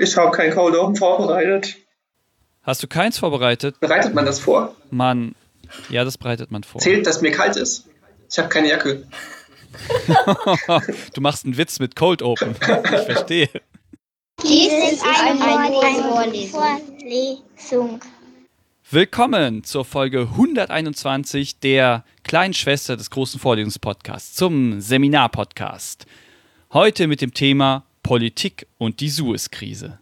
Ich habe kein Cold Open vorbereitet. Hast du keins vorbereitet? Bereitet man das vor? Mann, ja, das bereitet man vor. Zählt, dass mir kalt ist? Ich habe keine Jacke. du machst einen Witz mit Cold Open. Ich verstehe. Dies ist eine, eine Vorlesung. Willkommen zur Folge 121 der kleinen Schwester des großen Vorlesungspodcasts, zum Seminarpodcast. Heute mit dem Thema Politik und die Suez-Krise.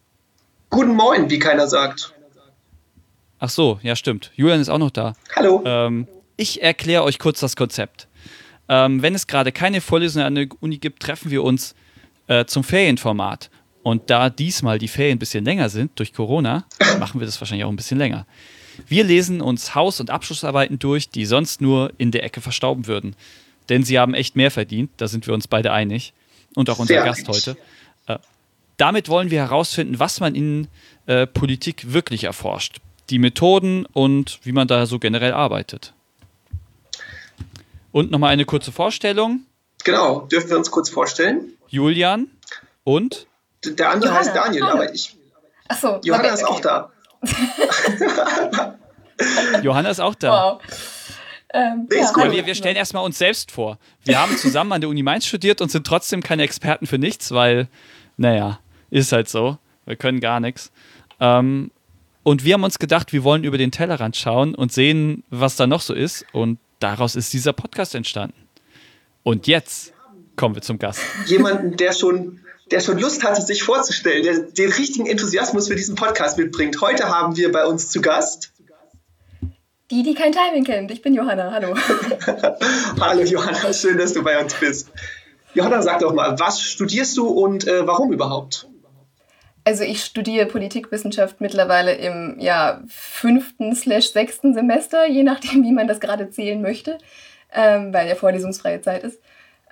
Guten Morgen, wie keiner sagt. Ach so, ja stimmt. Julian ist auch noch da. Hallo. Ähm, ich erkläre euch kurz das Konzept. Ähm, wenn es gerade keine Vorlesungen an der Uni gibt, treffen wir uns äh, zum Ferienformat. Und da diesmal die Ferien ein bisschen länger sind durch Corona, machen wir das wahrscheinlich auch ein bisschen länger. Wir lesen uns Haus- und Abschlussarbeiten durch, die sonst nur in der Ecke verstauben würden. Denn sie haben echt mehr verdient, da sind wir uns beide einig. Und auch unser Sehr Gast heute. Äh, damit wollen wir herausfinden, was man in äh, Politik wirklich erforscht. Die Methoden und wie man da so generell arbeitet. Und nochmal eine kurze Vorstellung. Genau, dürfen wir uns kurz vorstellen? Julian und Der andere Johanna. heißt Daniel, Hallo. aber ich. Achso, Johanna ist auch da. Johanna ist auch da. Wow. Ähm, Nee, ist ja, cool. Wir, wir stellen erstmal uns selbst vor. Wir haben zusammen an der Uni Mainz studiert und sind trotzdem keine Experten für nichts, weil, naja, ist halt so. Wir können gar nichts. Ähm, und wir haben uns gedacht, wir wollen über den Tellerrand schauen und sehen, was da noch so ist. Und daraus ist dieser Podcast entstanden. Und jetzt kommen wir zum Gast. Jemanden, der schon, der schon Lust hatte, sich vorzustellen, der den richtigen Enthusiasmus für diesen Podcast mitbringt. Heute haben wir bei uns zu Gast. Die, die kein Timing kennt. Ich bin Johanna, hallo. Hallo Johanna, schön, dass du bei uns bist. Johanna, sag doch mal, was studierst du und äh, warum überhaupt? Also ich studiere Politikwissenschaft mittlerweile im ja, fünften slash sechsten Semester, je nachdem, wie man das gerade zählen möchte, ähm, weil ja vorlesungsfreie Zeit ist.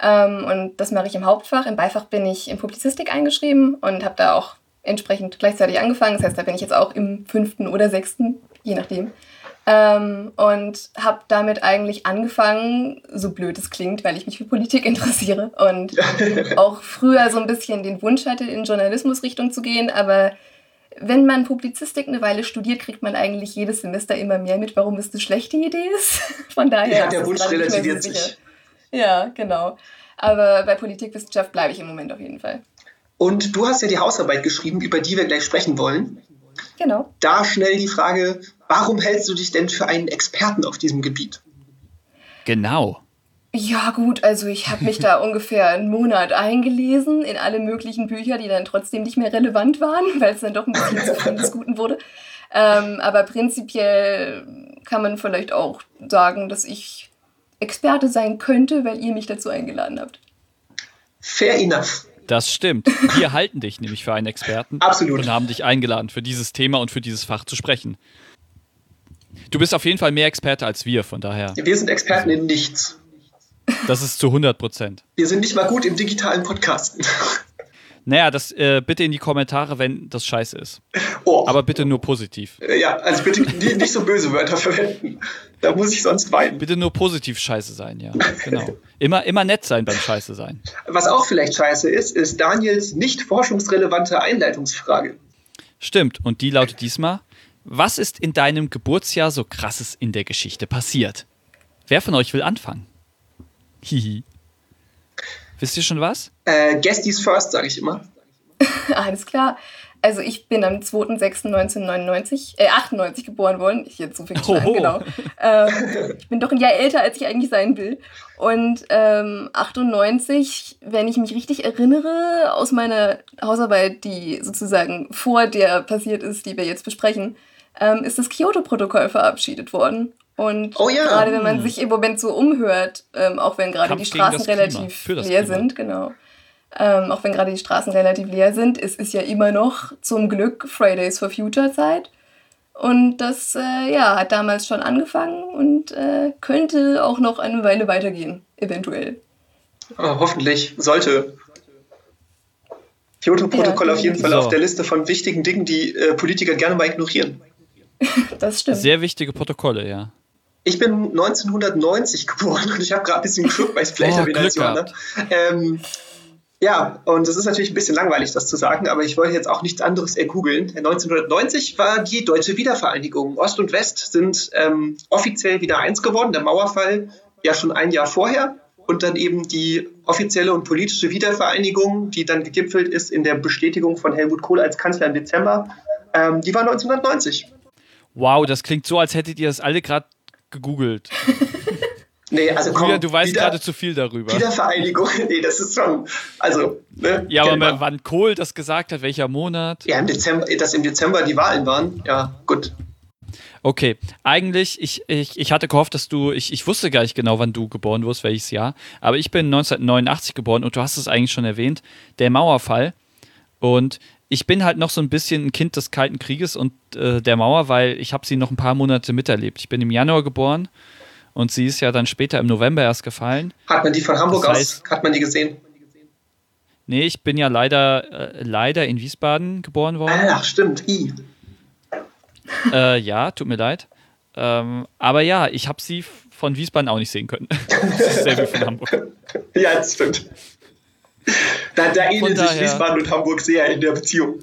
Ähm, und das mache ich im Hauptfach. Im Beifach bin ich in Publizistik eingeschrieben und habe da auch entsprechend gleichzeitig angefangen. Das heißt, da bin ich jetzt auch im fünften oder sechsten, je nachdem. Ähm, und habe damit eigentlich angefangen, so blöd es klingt, weil ich mich für Politik interessiere und auch früher so ein bisschen den Wunsch hatte, in Journalismusrichtung zu gehen, aber wenn man Publizistik eine Weile studiert, kriegt man eigentlich jedes Semester immer mehr mit, warum es eine schlechte Idee ist. Von daher Ja, der Wunsch relativiert so sich. Ja, genau. Aber bei Politikwissenschaft bleibe ich im Moment auf jeden Fall. Und du hast ja die Hausarbeit geschrieben, über die wir gleich sprechen wollen. Genau. Da schnell die Frage, warum hältst du dich denn für einen Experten auf diesem Gebiet? Genau. Ja, gut, also ich habe mich da ungefähr einen Monat eingelesen in alle möglichen Bücher, die dann trotzdem nicht mehr relevant waren, weil es dann doch ein bisschen zu viel des Guten wurde. Ähm, aber prinzipiell kann man vielleicht auch sagen, dass ich Experte sein könnte, weil ihr mich dazu eingeladen habt. Fair enough. Das stimmt. Wir halten dich nämlich für einen Experten Absolut. und haben dich eingeladen, für dieses Thema und für dieses Fach zu sprechen. Du bist auf jeden Fall mehr Experte als wir, von daher. Wir sind Experten in nichts. Das ist zu 100 Prozent. Wir sind nicht mal gut im digitalen Podcasten. Naja, das äh, bitte in die Kommentare, wenn das scheiße ist. Oh, Aber bitte nur positiv. äh, ja, also bitte nicht so böse Wörter verwenden. Da muss ich sonst weinen. Bitte nur positiv scheiße sein, ja. Genau. Immer, immer nett sein beim Scheiße sein. Was auch vielleicht scheiße ist, ist Daniels nicht forschungsrelevante Einleitungsfrage. Stimmt. Und die lautet diesmal: Was ist in deinem Geburtsjahr so krasses in der Geschichte passiert? Wer von euch will anfangen? Hihi. Wisst ihr schon was? Äh, Guesties first, sage ich immer. Alles klar. Also ich bin am 2.6.1999, äh 98 geboren worden. Ich jetzt so viel schon an, genau. Ähm, ich bin doch ein Jahr älter, als ich eigentlich sein will. Und ähm, 98, wenn ich mich richtig erinnere, aus meiner Hausarbeit, die sozusagen vor der passiert ist, die wir jetzt besprechen, ähm, ist das Kyoto-Protokoll verabschiedet worden. Und Oh ja. gerade wenn man sich im Moment so umhört, ähm, auch wenn gerade die Straßen relativ leer Klima. sind, genau. Ähm, auch wenn gerade die Straßen relativ leer sind, es ist ja immer noch zum Glück Fridays for Future Zeit. Und das äh, ja, hat damals schon angefangen und äh, könnte auch noch eine Weile weitergehen, eventuell. Oh, hoffentlich. Sollte. Kyoto-Protokoll Ja, auf jeden Fall so. auf der Liste von wichtigen Dingen, die äh, Politiker gerne mal ignorieren. Das stimmt. Sehr wichtige Protokolle, ja. Ich bin 1990 geboren und ich habe gerade ein bisschen geschluckt, weil ich es vielleicht Oh, als Glück Johanna. Ähm, Ja, und es ist natürlich ein bisschen langweilig, das zu sagen, aber ich wollte jetzt auch nichts anderes ergoogeln. 1990 war die deutsche Wiedervereinigung. Ost und West sind ähm, offiziell wieder eins geworden. Der Mauerfall ja schon ein Jahr vorher und dann eben die offizielle und politische Wiedervereinigung, die dann gegipfelt ist in der Bestätigung von Helmut Kohl als Kanzler im Dezember, ähm, die war 1990. Wow, das klingt so, als hättet ihr das alle gerade gegoogelt. Nee, also komm, Julian, du weißt wieder- gerade zu viel darüber. Wiedervereinigung, nee, das ist schon, also, ne, Ja, aber man. wann Kohl das gesagt hat, welcher Monat? Ja, im Dezember, dass im Dezember die Wahlen waren, ja, gut. Okay, eigentlich, ich, ich, ich hatte gehofft, dass du, ich, ich wusste gar nicht genau, wann du geboren wirst, welches Jahr, aber ich bin 1989 geboren und du hast es eigentlich schon erwähnt, der Mauerfall. Und ich bin halt noch so ein bisschen ein Kind des Kalten Krieges und äh, der Mauer, weil ich habe sie noch ein paar Monate miterlebt. Ich bin im Januar geboren und sie ist ja dann später im November erst gefallen. Hat man die von Hamburg Das aus, heißt- hat man die gesehen? Nee, ich bin ja leider, äh, leider in Wiesbaden geboren worden. Ach, stimmt, I. Äh, ja, tut mir leid. Ähm, aber ja, ich habe sie von Wiesbaden auch nicht sehen können. das ist sehr wie von Hamburg. Ja, das stimmt. Da, da ähneln sich Wiesbaden und Hamburg sehr in der Beziehung.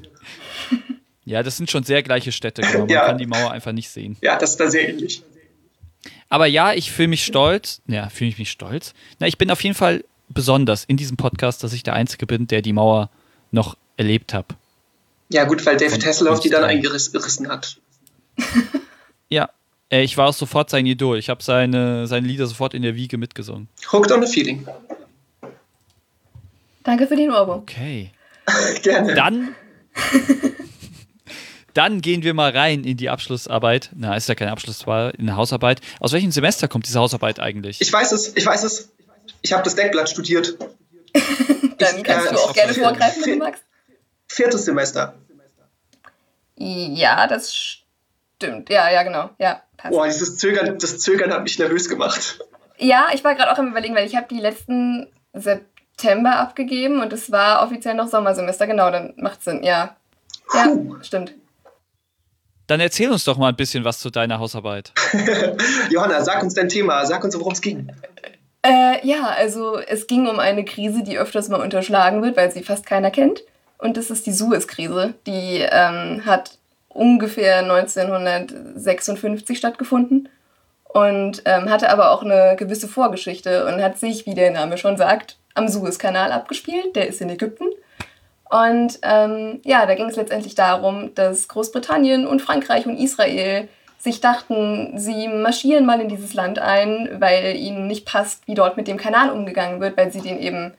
Ja, das sind schon sehr gleiche Städte. Genau. Man Ja. kann die Mauer einfach nicht sehen. Ja, das ist da sehr ähnlich. Aber ja, ich fühle mich stolz. Ja, fühle ich mich stolz. Na, ich bin auf jeden Fall besonders in diesem Podcast, dass ich der Einzige bin, der die Mauer noch erlebt habe. Ja, gut, weil David Von Hasselhoff die dann eingerissen hat. Ja, äh, ich war auch sofort sein Idol. Ich habe seine, seine Lieder sofort in der Wiege mitgesungen. Hooked on a Feeling. Danke für den Ohrwurm. Okay. Gerne. Dann, dann gehen wir mal rein in die Abschlussarbeit. Na, ist ja keine Abschlussarbeit, in eine Hausarbeit. Aus welchem Semester kommt diese Hausarbeit eigentlich? Ich weiß es, ich weiß es. Ich habe das Deckblatt studiert. Dann Ich, kannst äh, du auch gerne vier- vorgreifen, wenn vier- du magst. Viertes Semester. Ja, das stimmt. Ja, ja, genau. Ja, passt. Boah, dieses Zögern, das Zögern hat mich nervös gemacht. Ja, ich war gerade auch am überlegen, weil ich habe die letzten September abgegeben und es war offiziell noch Sommersemester. Genau, dann macht Sinn. Ja. Ja, Puh. stimmt. Dann erzähl uns doch mal ein bisschen was zu deiner Hausarbeit. Johanna, sag uns dein Thema, sag uns, worum es ging. Äh, ja, also es ging um eine Krise, die öfters mal unterschlagen wird, weil sie fast keiner kennt. Und das ist die Suez-Krise. Die ähm, hat ungefähr 1956 stattgefunden und ähm, hatte aber auch eine gewisse Vorgeschichte und hat sich, wie der Name schon sagt, am Suezkanal abgespielt. Der ist in Ägypten. Und ähm, ja, da ging es letztendlich darum, dass Großbritannien und Frankreich und Israel sich dachten, sie marschieren mal in dieses Land ein, weil ihnen nicht passt, wie dort mit dem Kanal umgegangen wird, weil sie den eben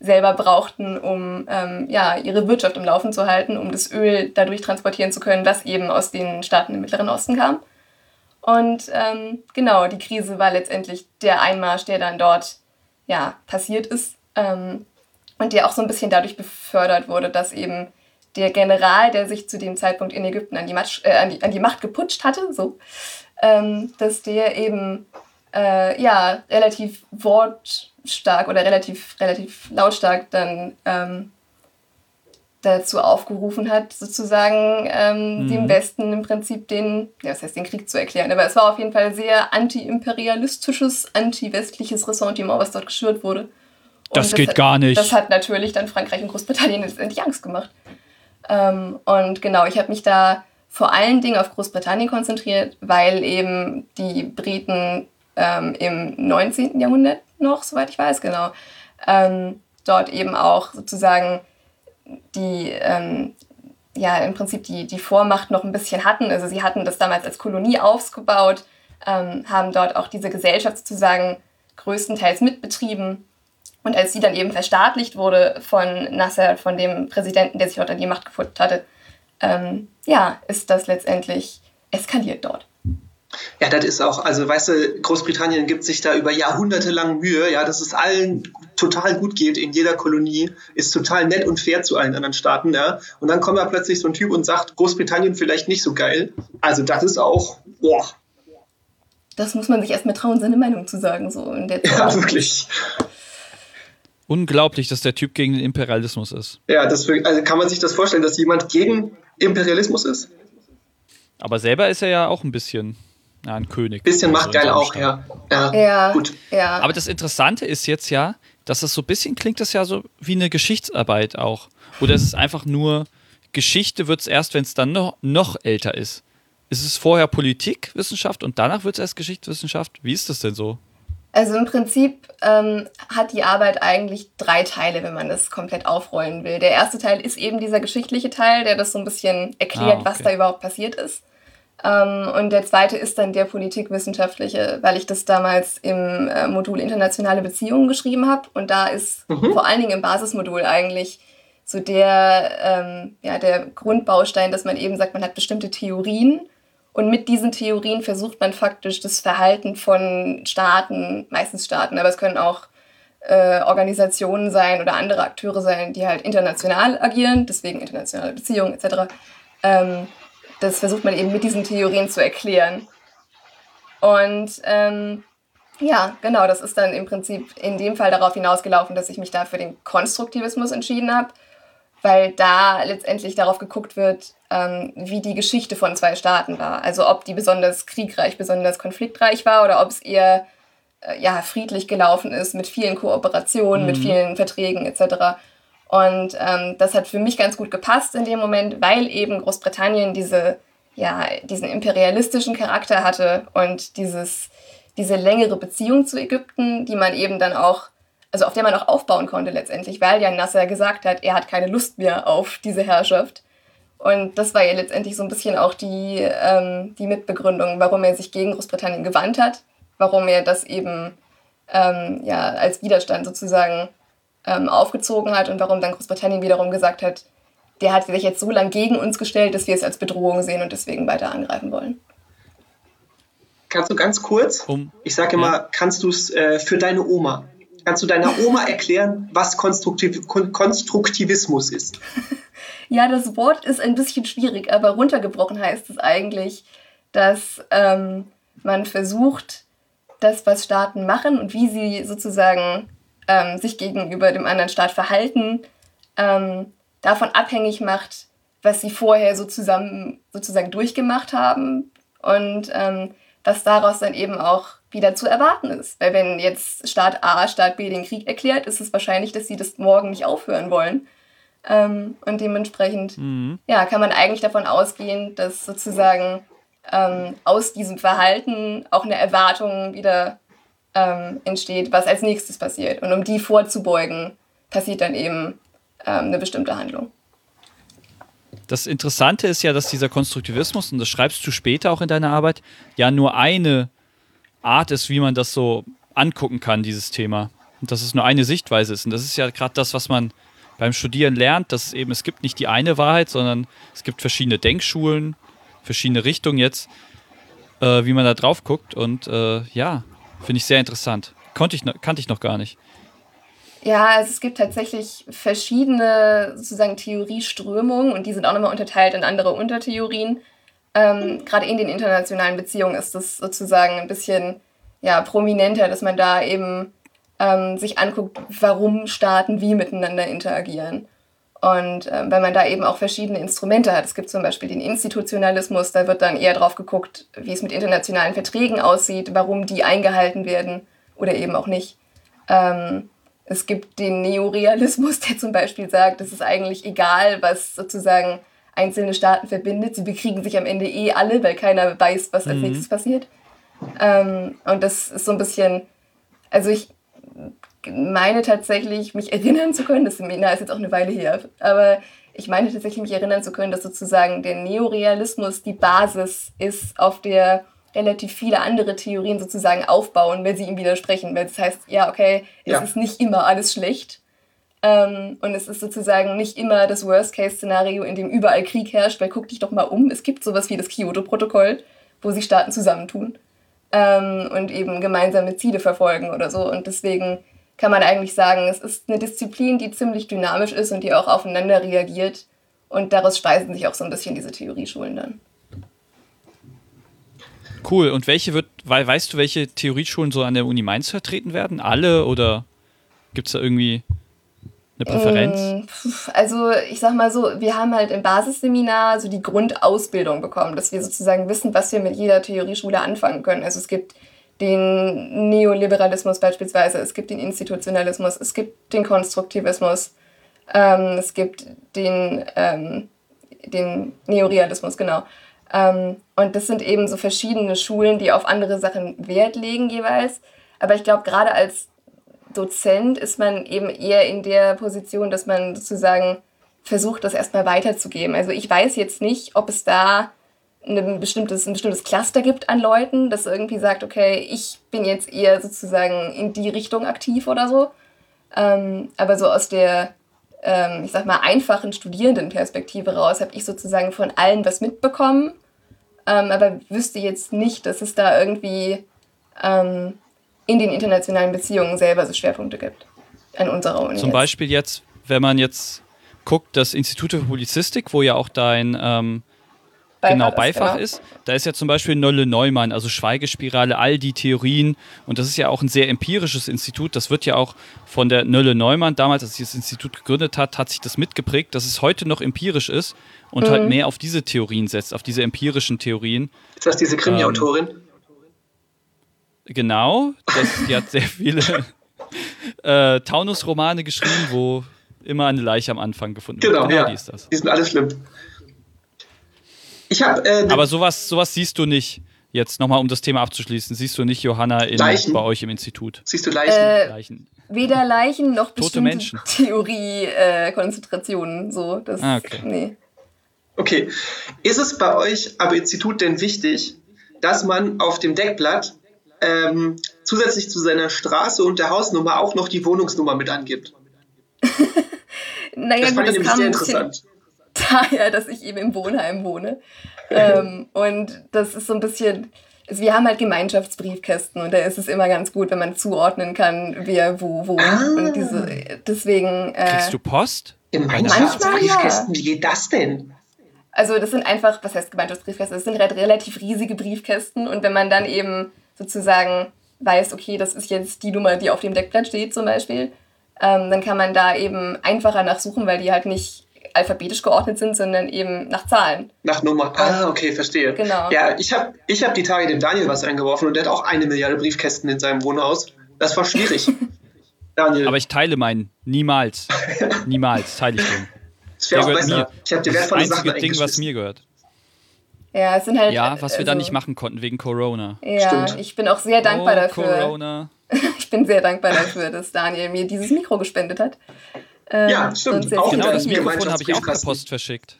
selber brauchten, um ähm, ja, ihre Wirtschaft im Laufen zu halten, um das Öl dadurch transportieren zu können, das eben aus den Staaten im Mittleren Osten kam. Und ähm, genau, die Krise war letztendlich der Einmarsch, der dann dort ja, passiert ist ähm, und der auch so ein bisschen dadurch befördert wurde, dass eben der General, der sich zu dem Zeitpunkt in Ägypten an die, Matsch, äh, an die, an die Macht geputscht hatte, so, ähm, dass der eben äh, ja, relativ wortstark oder relativ, relativ lautstark dann ähm, dazu aufgerufen hat, sozusagen ähm, Mhm. dem Westen im Prinzip den, ja, was heißt den Krieg zu erklären, aber es war auf jeden Fall sehr anti-imperialistisches, anti-westliches Ressentiment, was dort geschürt wurde. Und Das geht gar nicht. Das hat natürlich dann Frankreich und Großbritannien letztendlich Angst gemacht. Ähm, und genau, ich habe mich da vor allen Dingen auf Großbritannien konzentriert, weil eben die Briten ähm, im 19. Jahrhundert noch, soweit ich weiß, genau, ähm, dort eben auch sozusagen die, ähm, ja, im Prinzip die, die Vormacht noch ein bisschen hatten. Also sie hatten das damals als Kolonie aufgebaut, ähm, haben dort auch diese Gesellschaft sozusagen größtenteils mitbetrieben. Und als sie dann eben verstaatlicht wurde von Nasser, von dem Präsidenten, der sich dort an die Macht gefunden hatte, ähm, ja, ist das letztendlich eskaliert dort. Ja, das ist auch, also weißt du, Großbritannien gibt sich da über Jahrhunderte lang Mühe, ja, dass es allen total gut geht in jeder Kolonie, ist total nett und fair zu allen anderen Staaten, ja. Und dann kommt da plötzlich so ein Typ und sagt, Großbritannien vielleicht nicht so geil. Also das ist auch, boah, Das muss man sich erst mal trauen, seine Meinung zu sagen, so in der Zeit. ja, wirklich. Unglaublich, dass der Typ gegen den Imperialismus ist. Ja, das, also kann man sich das vorstellen, dass jemand gegen Imperialismus ist? Aber selber ist er ja auch ein bisschen ja, ein König. Bisschen Also macht geil auch, ja. Ja, Ja, gut. ja. Aber das Interessante ist jetzt ja, dass das so ein bisschen klingt das ja so wie eine Geschichtsarbeit auch. Oder ist es einfach nur, Geschichte wird es erst, wenn es dann noch, noch älter ist. Ist es vorher Politikwissenschaft und danach wird es erst Geschichtswissenschaft? Wie ist das denn so? Also im Prinzip ähm, hat die Arbeit eigentlich drei Teile, wenn man das komplett aufrollen will. Der erste Teil ist eben dieser geschichtliche Teil, der das so ein bisschen erklärt, ah, okay. was da überhaupt passiert ist. Ähm, und der zweite ist dann der politikwissenschaftliche, weil ich das damals im äh, Modul internationale Beziehungen geschrieben habe. Und da ist mhm. vor allen Dingen im Basismodul eigentlich so der, ähm, ja, der Grundbaustein, dass man eben sagt, man hat bestimmte Theorien und mit diesen Theorien versucht man faktisch das Verhalten von Staaten, meistens Staaten, aber es können auch äh, Organisationen sein oder andere Akteure sein, die halt international agieren, deswegen internationale Beziehungen etc. Ähm, das versucht man eben mit diesen Theorien zu erklären. Und ähm, ja, genau, das ist dann im Prinzip in dem Fall darauf hinausgelaufen, dass ich mich da für den Konstruktivismus entschieden habe, weil da letztendlich darauf geguckt wird, ähm, wie die Geschichte von zwei Staaten war. Also ob die besonders kriegreich, besonders konfliktreich war oder ob es eher äh, ja, friedlich gelaufen ist mit vielen Kooperationen, mhm. mit vielen Verträgen etc. Und ähm, das hat für mich ganz gut gepasst in dem Moment, weil eben Großbritannien diese, ja, diesen imperialistischen Charakter hatte und dieses, diese längere Beziehung zu Ägypten, die man eben dann auch, also auf der man auch aufbauen konnte letztendlich, weil ja Nasser gesagt hat, er hat keine Lust mehr auf diese Herrschaft. Und das war ja letztendlich so ein bisschen auch die, ähm, die Mitbegründung, warum er sich gegen Großbritannien gewandt hat, warum er das eben ähm, ja, als Widerstand sozusagen ähm, aufgezogen hat und warum dann Großbritannien wiederum gesagt hat, der hat sich jetzt so lange gegen uns gestellt, dass wir es als Bedrohung sehen und deswegen weiter angreifen wollen. Kannst du ganz kurz, um, ich sage immer, ja. kannst du es äh, für deine Oma, kannst du deiner Oma erklären, was Konstruktiv Konstruktivismus ist? ja, das Wort ist ein bisschen schwierig, aber runtergebrochen heißt es eigentlich, dass ähm, man versucht, das, was Staaten machen und wie sie sozusagen ähm, sich gegenüber dem anderen Staat verhalten, ähm, davon abhängig macht, was sie vorher so zusammen sozusagen durchgemacht haben und ähm, was daraus dann eben auch wieder zu erwarten ist. Weil wenn jetzt Staat A Staat B den Krieg erklärt, ist es wahrscheinlich, dass sie das morgen nicht aufhören wollen. Ähm, und dementsprechend mhm. ja, kann man eigentlich davon ausgehen, dass sozusagen ähm, aus diesem Verhalten auch eine Erwartung wieder ähm, entsteht, was als nächstes passiert. Und um die vorzubeugen, passiert dann eben ähm, eine bestimmte Handlung. Das Interessante ist ja, dass dieser Konstruktivismus, und das schreibst du später auch in deiner Arbeit, ja nur eine Art ist, wie man das so angucken kann, dieses Thema. Und dass es nur eine Sichtweise ist. Und das ist ja gerade das, was man beim Studieren lernt, dass es eben, es gibt nicht die eine Wahrheit, sondern es gibt verschiedene Denkschulen, verschiedene Richtungen jetzt, äh, wie man da drauf guckt. Und äh, ja, Finde ich sehr interessant. Konnte ich, kannte ich noch gar nicht. Ja, also es gibt tatsächlich verschiedene sozusagen Theorieströmungen und die sind auch nochmal unterteilt in andere Untertheorien. Ähm, Gerade in den internationalen Beziehungen ist das sozusagen ein bisschen ja, prominenter, dass man da eben ähm, sich anguckt, warum Staaten wie miteinander interagieren. Und ähm, weil man da eben auch verschiedene Instrumente hat. Es gibt zum Beispiel den Institutionalismus, da wird dann eher drauf geguckt, wie es mit internationalen Verträgen aussieht, warum die eingehalten werden oder eben auch nicht. Ähm, es gibt den Neorealismus, der zum Beispiel sagt, es ist eigentlich egal, was sozusagen einzelne Staaten verbindet. Sie bekriegen sich am Ende eh alle, weil keiner weiß, was als mhm. nächstes passiert. Ähm, und das ist so ein bisschen, also ich meine tatsächlich, mich erinnern zu können, das Seminar ist jetzt auch eine Weile her, aber ich meine tatsächlich, mich erinnern zu können, dass sozusagen der Neorealismus die Basis ist, auf der relativ viele andere Theorien sozusagen aufbauen, wenn sie ihm widersprechen. Weil das heißt, ja, okay, es ja. ist nicht immer alles schlecht. Ähm, und es ist sozusagen nicht immer das Worst-Case-Szenario, in dem überall Krieg herrscht, weil guck dich doch mal um, es gibt sowas wie das Kyoto-Protokoll, wo sich Staaten zusammentun ähm, und eben gemeinsame Ziele verfolgen oder so. Und deswegen kann man eigentlich sagen, es ist eine Disziplin, die ziemlich dynamisch ist und die auch aufeinander reagiert. Und daraus speisen sich auch so ein bisschen diese Theorieschulen dann. Cool. Und welche wird, weil weißt du, welche Theorieschulen so an der Uni Mainz vertreten werden? Alle oder gibt es da irgendwie eine Präferenz? Mm, also ich sag mal so, wir haben halt im Basisseminar so die Grundausbildung bekommen, dass wir sozusagen wissen, was wir mit jeder Theorieschule anfangen können. Also es gibt den Neoliberalismus beispielsweise, es gibt den Institutionalismus, es gibt den Konstruktivismus, ähm, es gibt den, ähm, den Neorealismus, genau. Ähm, und das sind eben so verschiedene Schulen, die auf andere Sachen Wert legen jeweils. Aber ich glaube, gerade als Dozent ist man eben eher in der Position, dass man sozusagen versucht, das erstmal weiterzugeben. Also ich weiß jetzt nicht, ob es da ein bestimmtes, ein bestimmtes Cluster gibt an Leuten, das irgendwie sagt, okay, ich bin jetzt eher sozusagen in die Richtung aktiv oder so. Ähm, aber so aus der, ähm, ich sag mal, einfachen Studierendenperspektive raus habe ich sozusagen von allen was mitbekommen, ähm, aber wüsste jetzt nicht, dass es da irgendwie ähm, in den internationalen Beziehungen selber so Schwerpunkte gibt. An unserer Uni. Zum jetzt. Beispiel jetzt, wenn man jetzt guckt, das Institut für Publizistik, wo ja auch dein ähm, Beifach genau ist, Beifach genau. ist, da ist ja zum Beispiel Nolle Neumann, also Schweigespirale, all die Theorien und das ist ja auch ein sehr empirisches Institut, das wird ja auch von der Nolle Neumann, damals als sie das Institut gegründet hat, hat sich das mitgeprägt, dass es heute noch empirisch ist und Mhm. halt mehr auf diese Theorien setzt, auf diese empirischen Theorien. Ist das diese Krimi-Autorin? Genau, das, die hat sehr viele äh, Taunus-Romane geschrieben, wo immer eine Leiche am Anfang gefunden Genau, wird. Genau, ja. die ist das. Die sind alle schlimm. Ich habe äh, Aber sowas, sowas siehst du nicht. Jetzt nochmal, um das Thema abzuschließen, siehst du nicht Johanna in, bei euch im Institut. siehst du Leichen? Äh, Leichen. Weder Leichen noch Tote bestimmte Menschen. Theorie-Konzentrationen. so, das, Ah, okay. nee. Okay. Ist es bei euch am Institut denn wichtig, dass man auf dem Deckblatt ähm, zusätzlich zu seiner Straße und der Hausnummer auch noch die Wohnungsnummer mit angibt? Naja, Das fand gut, ich das nämlich kam sehr interessant. daher, dass ich eben im Wohnheim wohne. ähm, und das ist so ein bisschen, also wir haben halt Gemeinschaftsbriefkästen und da ist es immer ganz gut, wenn man zuordnen kann, wer wo wohnt. Ah. Und diese, deswegen, äh, Kriegst du Post? Gemeinschaftsbriefkästen, wie geht das denn? also das sind einfach, was heißt Gemeinschaftsbriefkästen? Das sind halt relativ riesige Briefkästen und wenn man dann eben sozusagen weiß, okay, das ist jetzt die Nummer, die auf dem Deckblatt steht zum Beispiel, ähm, dann kann man da eben einfacher nachsuchen, weil die halt nicht alphabetisch geordnet sind, sondern eben nach Zahlen. Nach Nummer. Ah, okay, verstehe. Genau. Ja, ich habe ich hab die Tage dem Daniel was eingeworfen und der hat auch eine Milliarde Briefkästen in seinem Wohnhaus. Das war schwierig. Daniel, Aber ich teile meinen. Niemals. Niemals teile ich den. das wäre der auch gehört besser. mir. Ich habe dir Das wertvolle einzige Sachen Ding, was mir gehört. Ja, es sind halt. Ja, was wir dann also- nicht machen konnten wegen Corona. Ja, Stimmt. ich bin auch sehr dankbar oh, dafür. Corona. Ich bin sehr dankbar dafür, dass Daniel mir dieses Mikro gespendet hat. Ähm, Ja, stimmt. sonst hätte Auch Genau, das Mikrofon habe ich auch per. Post verschickt.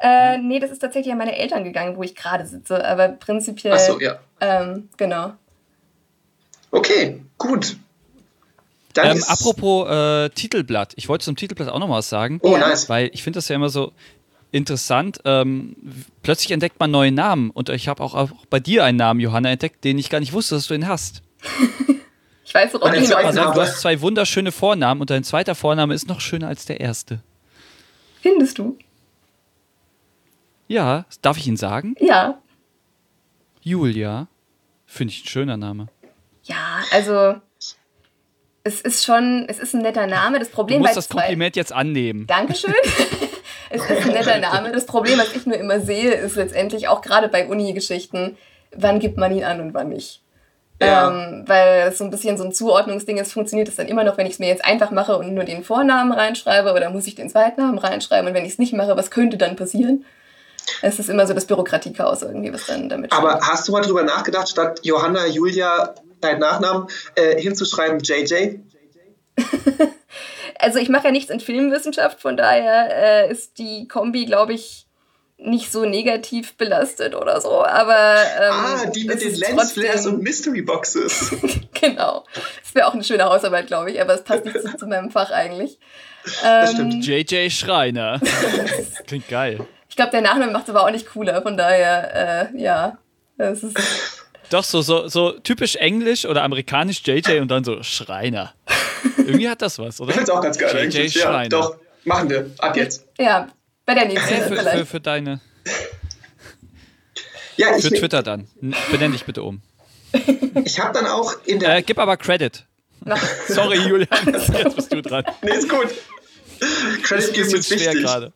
Äh, nee, das ist tatsächlich an meine Eltern gegangen, wo ich gerade sitze, aber prinzipiell. Ach so, ja. Ähm, genau. Okay, gut. Dann Ähm, apropos äh, Titelblatt. Ich wollte zum Titelblatt auch noch mal was sagen. Oh, Ja. nice. Weil ich finde das ja immer so interessant. Ähm, plötzlich entdeckt man neue Namen. Und ich habe auch, auch bei dir einen Namen, Johanna, entdeckt, den ich gar nicht wusste, dass du ihn hast. Ich weiß auch nicht, Also, du hast zwei wunderschöne Vornamen und dein zweiter Vorname ist noch schöner als der erste. findest du? Ja, darf ich ihn sagen? Ja. Julia. Finde ich ein schöner Name. Ja, also. Es ist schon, es ist ein netter Name. Das Du Problem musst bei das zwei- Kompliment jetzt annehmen. Dankeschön. es ist ein netter Name. Das Problem, was ich nur immer sehe, ist letztendlich auch gerade bei Uni-Geschichten, wann gibt man ihn an und wann nicht. Ja. Ähm, weil es so ein bisschen so ein Zuordnungsding ist, funktioniert es dann immer noch, wenn ich es mir jetzt einfach mache und nur den Vornamen reinschreibe oder muss ich den Zweitnamen reinschreiben und wenn ich es nicht mache, was könnte dann passieren? Es ist immer so das Bürokratiechaos irgendwie, was dann damit Aber schwingt. hast du mal drüber nachgedacht, statt Johanna, Julia, dein Nachnamen, äh, hinzuschreiben JJ? Also ich mache ja nichts in Filmwissenschaft, von daher äh, ist die Kombi, glaube ich, nicht so negativ belastet oder so, aber ähm, ah, die mit es den ist Lensflares und Mystery Boxes. Genau. Das wäre auch eine schöne Hausarbeit, glaube ich, aber es passt nicht zu, zu meinem Fach eigentlich. Das Ähm, stimmt. JJ Schreiner. Klingt geil. ich glaube, der Nachname macht es aber auch nicht cooler, von daher, äh, ja. Das ist, Doch, so, so, so typisch englisch oder amerikanisch JJ und dann so Schreiner. Irgendwie hat das was, oder? Ich finde es auch ganz geil JJ eigentlich. Ja, doch, machen wir. Ab jetzt. ja, bei der nächsten Hey, für, für, für deine. Ja, ich, Für Twitter dann. Benenn dich bitte um. ich habe dann auch in der. Äh, gib aber Credit. Sorry, Julian, jetzt bist du dran. nee, ist gut. Credit Das ist ist schwer wichtig. gerade.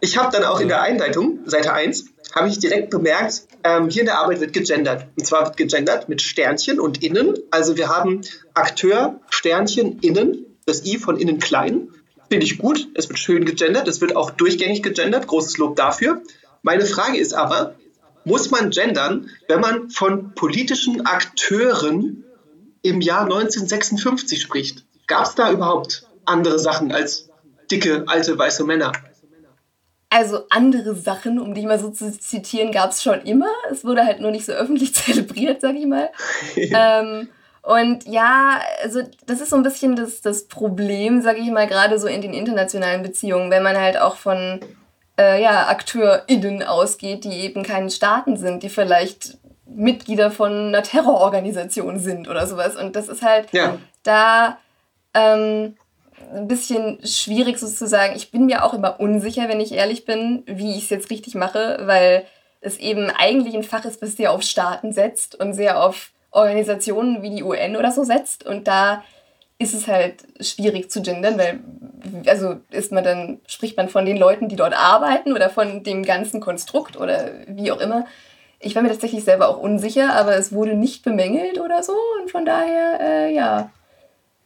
Ich habe dann auch in der Einleitung, Seite 1, habe ich direkt bemerkt, ähm, hier in der Arbeit wird gegendert. Und zwar wird gegendert mit Sternchen und innen. Also wir haben Akteur, Sternchen, innen, das I von innen klein. Finde ich gut. Es wird schön gegendert. Es wird auch durchgängig gegendert. Großes Lob dafür. Meine Frage ist aber, muss man gendern, wenn man von politischen Akteuren im Jahr 1956 spricht? Gab es da überhaupt andere Sachen als dicke, alte, weiße Männer? Also andere Sachen, um dich mal so zu zitieren, gab es schon immer. Es wurde halt nur nicht so öffentlich zelebriert, sag ich mal. ähm, und ja, also das ist so ein bisschen das, das Problem, sag ich mal, gerade so in den internationalen Beziehungen, wenn man halt auch von äh, ja, AkteurInnen ausgeht, die eben keine Staaten sind, die vielleicht Mitglieder von einer Terrororganisation sind oder sowas. Und das ist halt ja. da ähm, ein bisschen schwierig sozusagen. Ich bin mir auch immer unsicher, wenn ich ehrlich bin, wie ich es jetzt richtig mache, weil es eben eigentlich ein Fach ist, was sehr auf Staaten setzt und sehr auf Organisationen wie die UN oder so setzt. Und da ist es halt schwierig zu gendern, weil also ist man dann, spricht man von den Leuten, die dort arbeiten oder von dem ganzen Konstrukt oder wie auch immer. Ich war mir tatsächlich selber auch unsicher, aber es wurde nicht bemängelt oder so und von daher, äh, ja,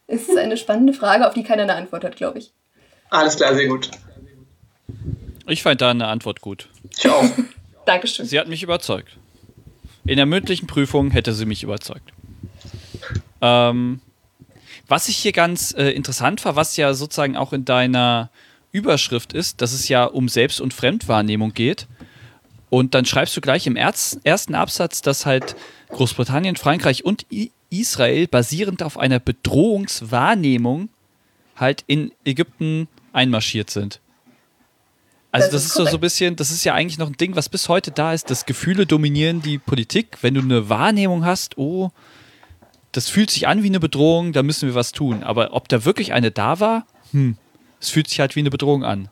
ist es eine spannende Frage, auf die keiner eine Antwort hat, glaube ich. Alles klar, sehr gut. Ich fand da eine Antwort gut. Ich auch. Dankeschön. Sie hat mich überzeugt. In der mündlichen Prüfung hätte sie mich überzeugt. Ähm, was ich hier ganz äh, interessant war, was ja sozusagen auch in deiner Überschrift ist, dass es ja um Selbst- und Fremdwahrnehmung geht. Und dann schreibst du gleich im ersten Absatz, dass halt Großbritannien, Frankreich und Israel basierend auf einer Bedrohungswahrnehmung halt in Ägypten einmarschiert sind. Also das, das ist, so, so ein bisschen, das ist ja eigentlich noch ein Ding, was bis heute da ist, dass Gefühle dominieren die Politik. Wenn du eine Wahrnehmung hast, oh, das fühlt sich an wie eine Bedrohung, da müssen wir was tun. Aber ob da wirklich eine da war, hm, es fühlt sich halt wie eine Bedrohung an.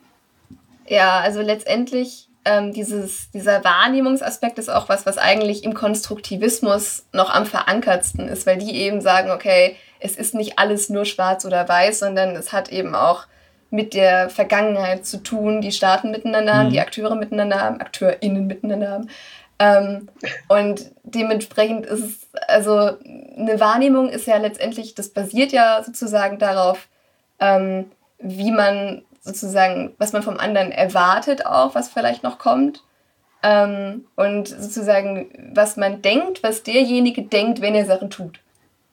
Ja, also letztendlich ähm, dieses, dieser Wahrnehmungsaspekt ist auch was, was eigentlich im Konstruktivismus noch am verankertsten ist, weil die eben sagen, okay, es ist nicht alles nur schwarz oder weiß, sondern es hat eben auch mit der Vergangenheit zu tun, die Staaten miteinander haben, mhm. die Akteure miteinander haben, AkteurInnen miteinander haben. Ähm, und dementsprechend ist es, also eine Wahrnehmung ist ja letztendlich, das basiert ja sozusagen darauf, ähm, wie man sozusagen, was man vom anderen erwartet auch, was vielleicht noch kommt. Ähm, und sozusagen, was man denkt, was derjenige denkt, wenn er Sachen tut.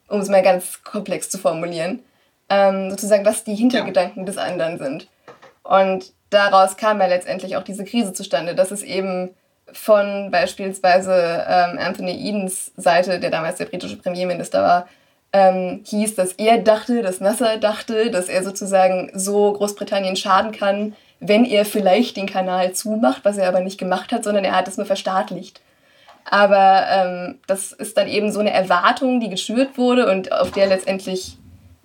Um es mal ganz komplex zu formulieren. Ähm, sozusagen, was die Hintergedanken ja. des anderen sind. Und daraus kam ja letztendlich auch diese Krise zustande, dass es eben von beispielsweise ähm, Anthony Edens Seite, der damals der britische Premierminister war, ähm, hieß, dass er dachte, dass Nasser dachte, dass er sozusagen so Großbritannien schaden kann, wenn er vielleicht den Kanal zumacht, was er aber nicht gemacht hat, sondern er hat es nur verstaatlicht. Aber ähm, das ist dann eben so eine Erwartung, die geschürt wurde und auf der letztendlich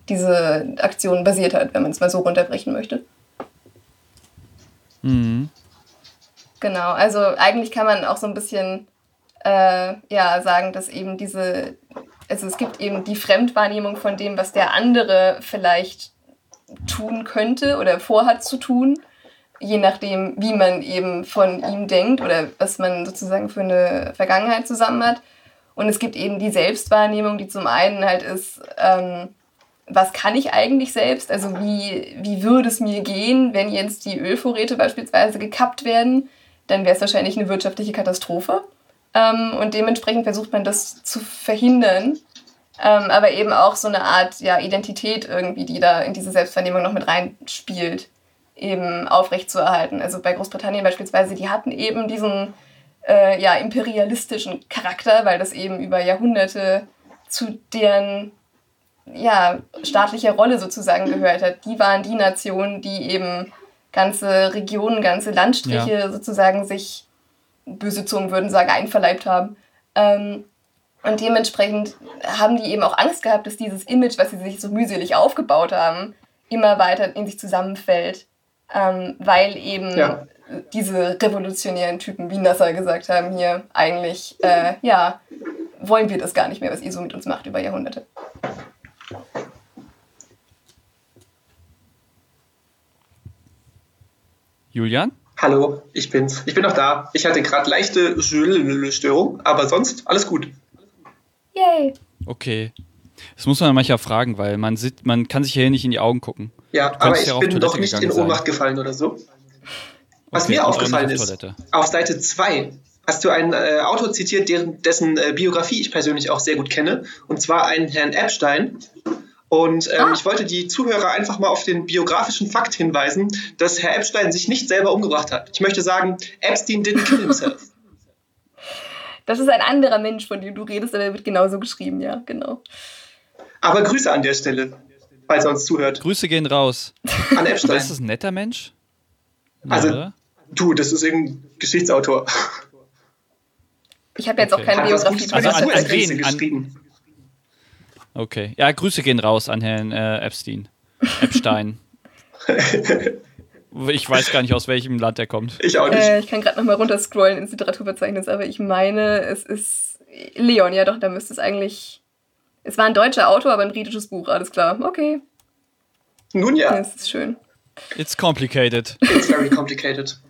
diese Aktion basiert hat, wenn man es mal so runterbrechen möchte. Mhm. Genau, also eigentlich kann man auch so ein bisschen äh, ja, sagen, dass eben diese, also es gibt eben die Fremdwahrnehmung von dem, was der andere vielleicht tun könnte oder vorhat zu tun, je nachdem, wie man eben von ihm denkt oder was man sozusagen für eine Vergangenheit zusammen hat. Und es gibt eben die Selbstwahrnehmung, die zum einen halt ist, ähm, was kann ich eigentlich selbst? Also wie, wie würde es mir gehen, wenn jetzt die Ölvorräte beispielsweise gekappt werden? dann wäre es wahrscheinlich eine wirtschaftliche Katastrophe. Ähm, und dementsprechend versucht man das zu verhindern. Ähm, aber eben auch so eine Art ja, Identität irgendwie, die da in diese Selbstvernehmung noch mit reinspielt, eben aufrechtzuerhalten. Also bei Großbritannien beispielsweise, die hatten eben diesen äh, ja, imperialistischen Charakter, weil das eben über Jahrhunderte zu deren ja, staatlicher Rolle sozusagen gehört hat. Die waren die Nation, die eben ganze Regionen, ganze Landstriche ja. sozusagen sich, böse Zungen würden sagen, einverleibt haben. Ähm, und dementsprechend haben die eben auch Angst gehabt, dass dieses Image, was sie sich so mühselig aufgebaut haben, immer weiter in sich zusammenfällt. Ähm, weil eben ja. diese revolutionären Typen, wie Nasser gesagt haben, hier eigentlich, äh, ja, wollen wir das gar nicht mehr, was ihr so mit uns macht über Jahrhunderte. Julian? Hallo, ich bin's. Ich bin noch da. Ich hatte gerade leichte Störung, aber sonst alles gut. Yay. Okay. Das muss man manchmal fragen, weil man sieht, man kann sich hier nicht in die Augen gucken. Ja, aber ich bin doch nicht in Ohnmacht sein. gefallen oder so. Was okay, mir aufgefallen ist, auf Seite 2 hast du einen äh, Autor zitiert, deren, dessen äh, Biografie ich persönlich auch sehr gut kenne, und zwar einen Herrn Epstein. Und ähm, ah. ich wollte die Zuhörer einfach mal auf den biografischen Fakt hinweisen, dass Herr Epstein sich nicht selber umgebracht hat. Ich möchte sagen, Epstein didn't kill himself. Das ist ein anderer Mensch, von dem du redest, aber er wird genauso geschrieben, ja, genau. Aber Grüße an der Stelle, falls er uns zuhört. Grüße gehen raus. An Epstein. Ist das ein netter Mensch? Also, ja. du, das ist irgendein Geschichtsautor. Ich habe jetzt okay. auch keine Biografie. Also an, an wen? An, okay. Ja, Grüße gehen raus an Herrn äh, Epstein. Epstein. ich weiß gar nicht, aus welchem Land er kommt. Ich auch nicht. Äh, ich kann gerade nochmal runterscrollen ins Literaturverzeichnis, aber ich meine, es ist Leon. Ja, doch, da müsste es eigentlich. Es war ein deutscher Autor, aber ein britisches Buch. Alles klar. Okay. Nun ja. Das ist schön. It's complicated. It's very complicated.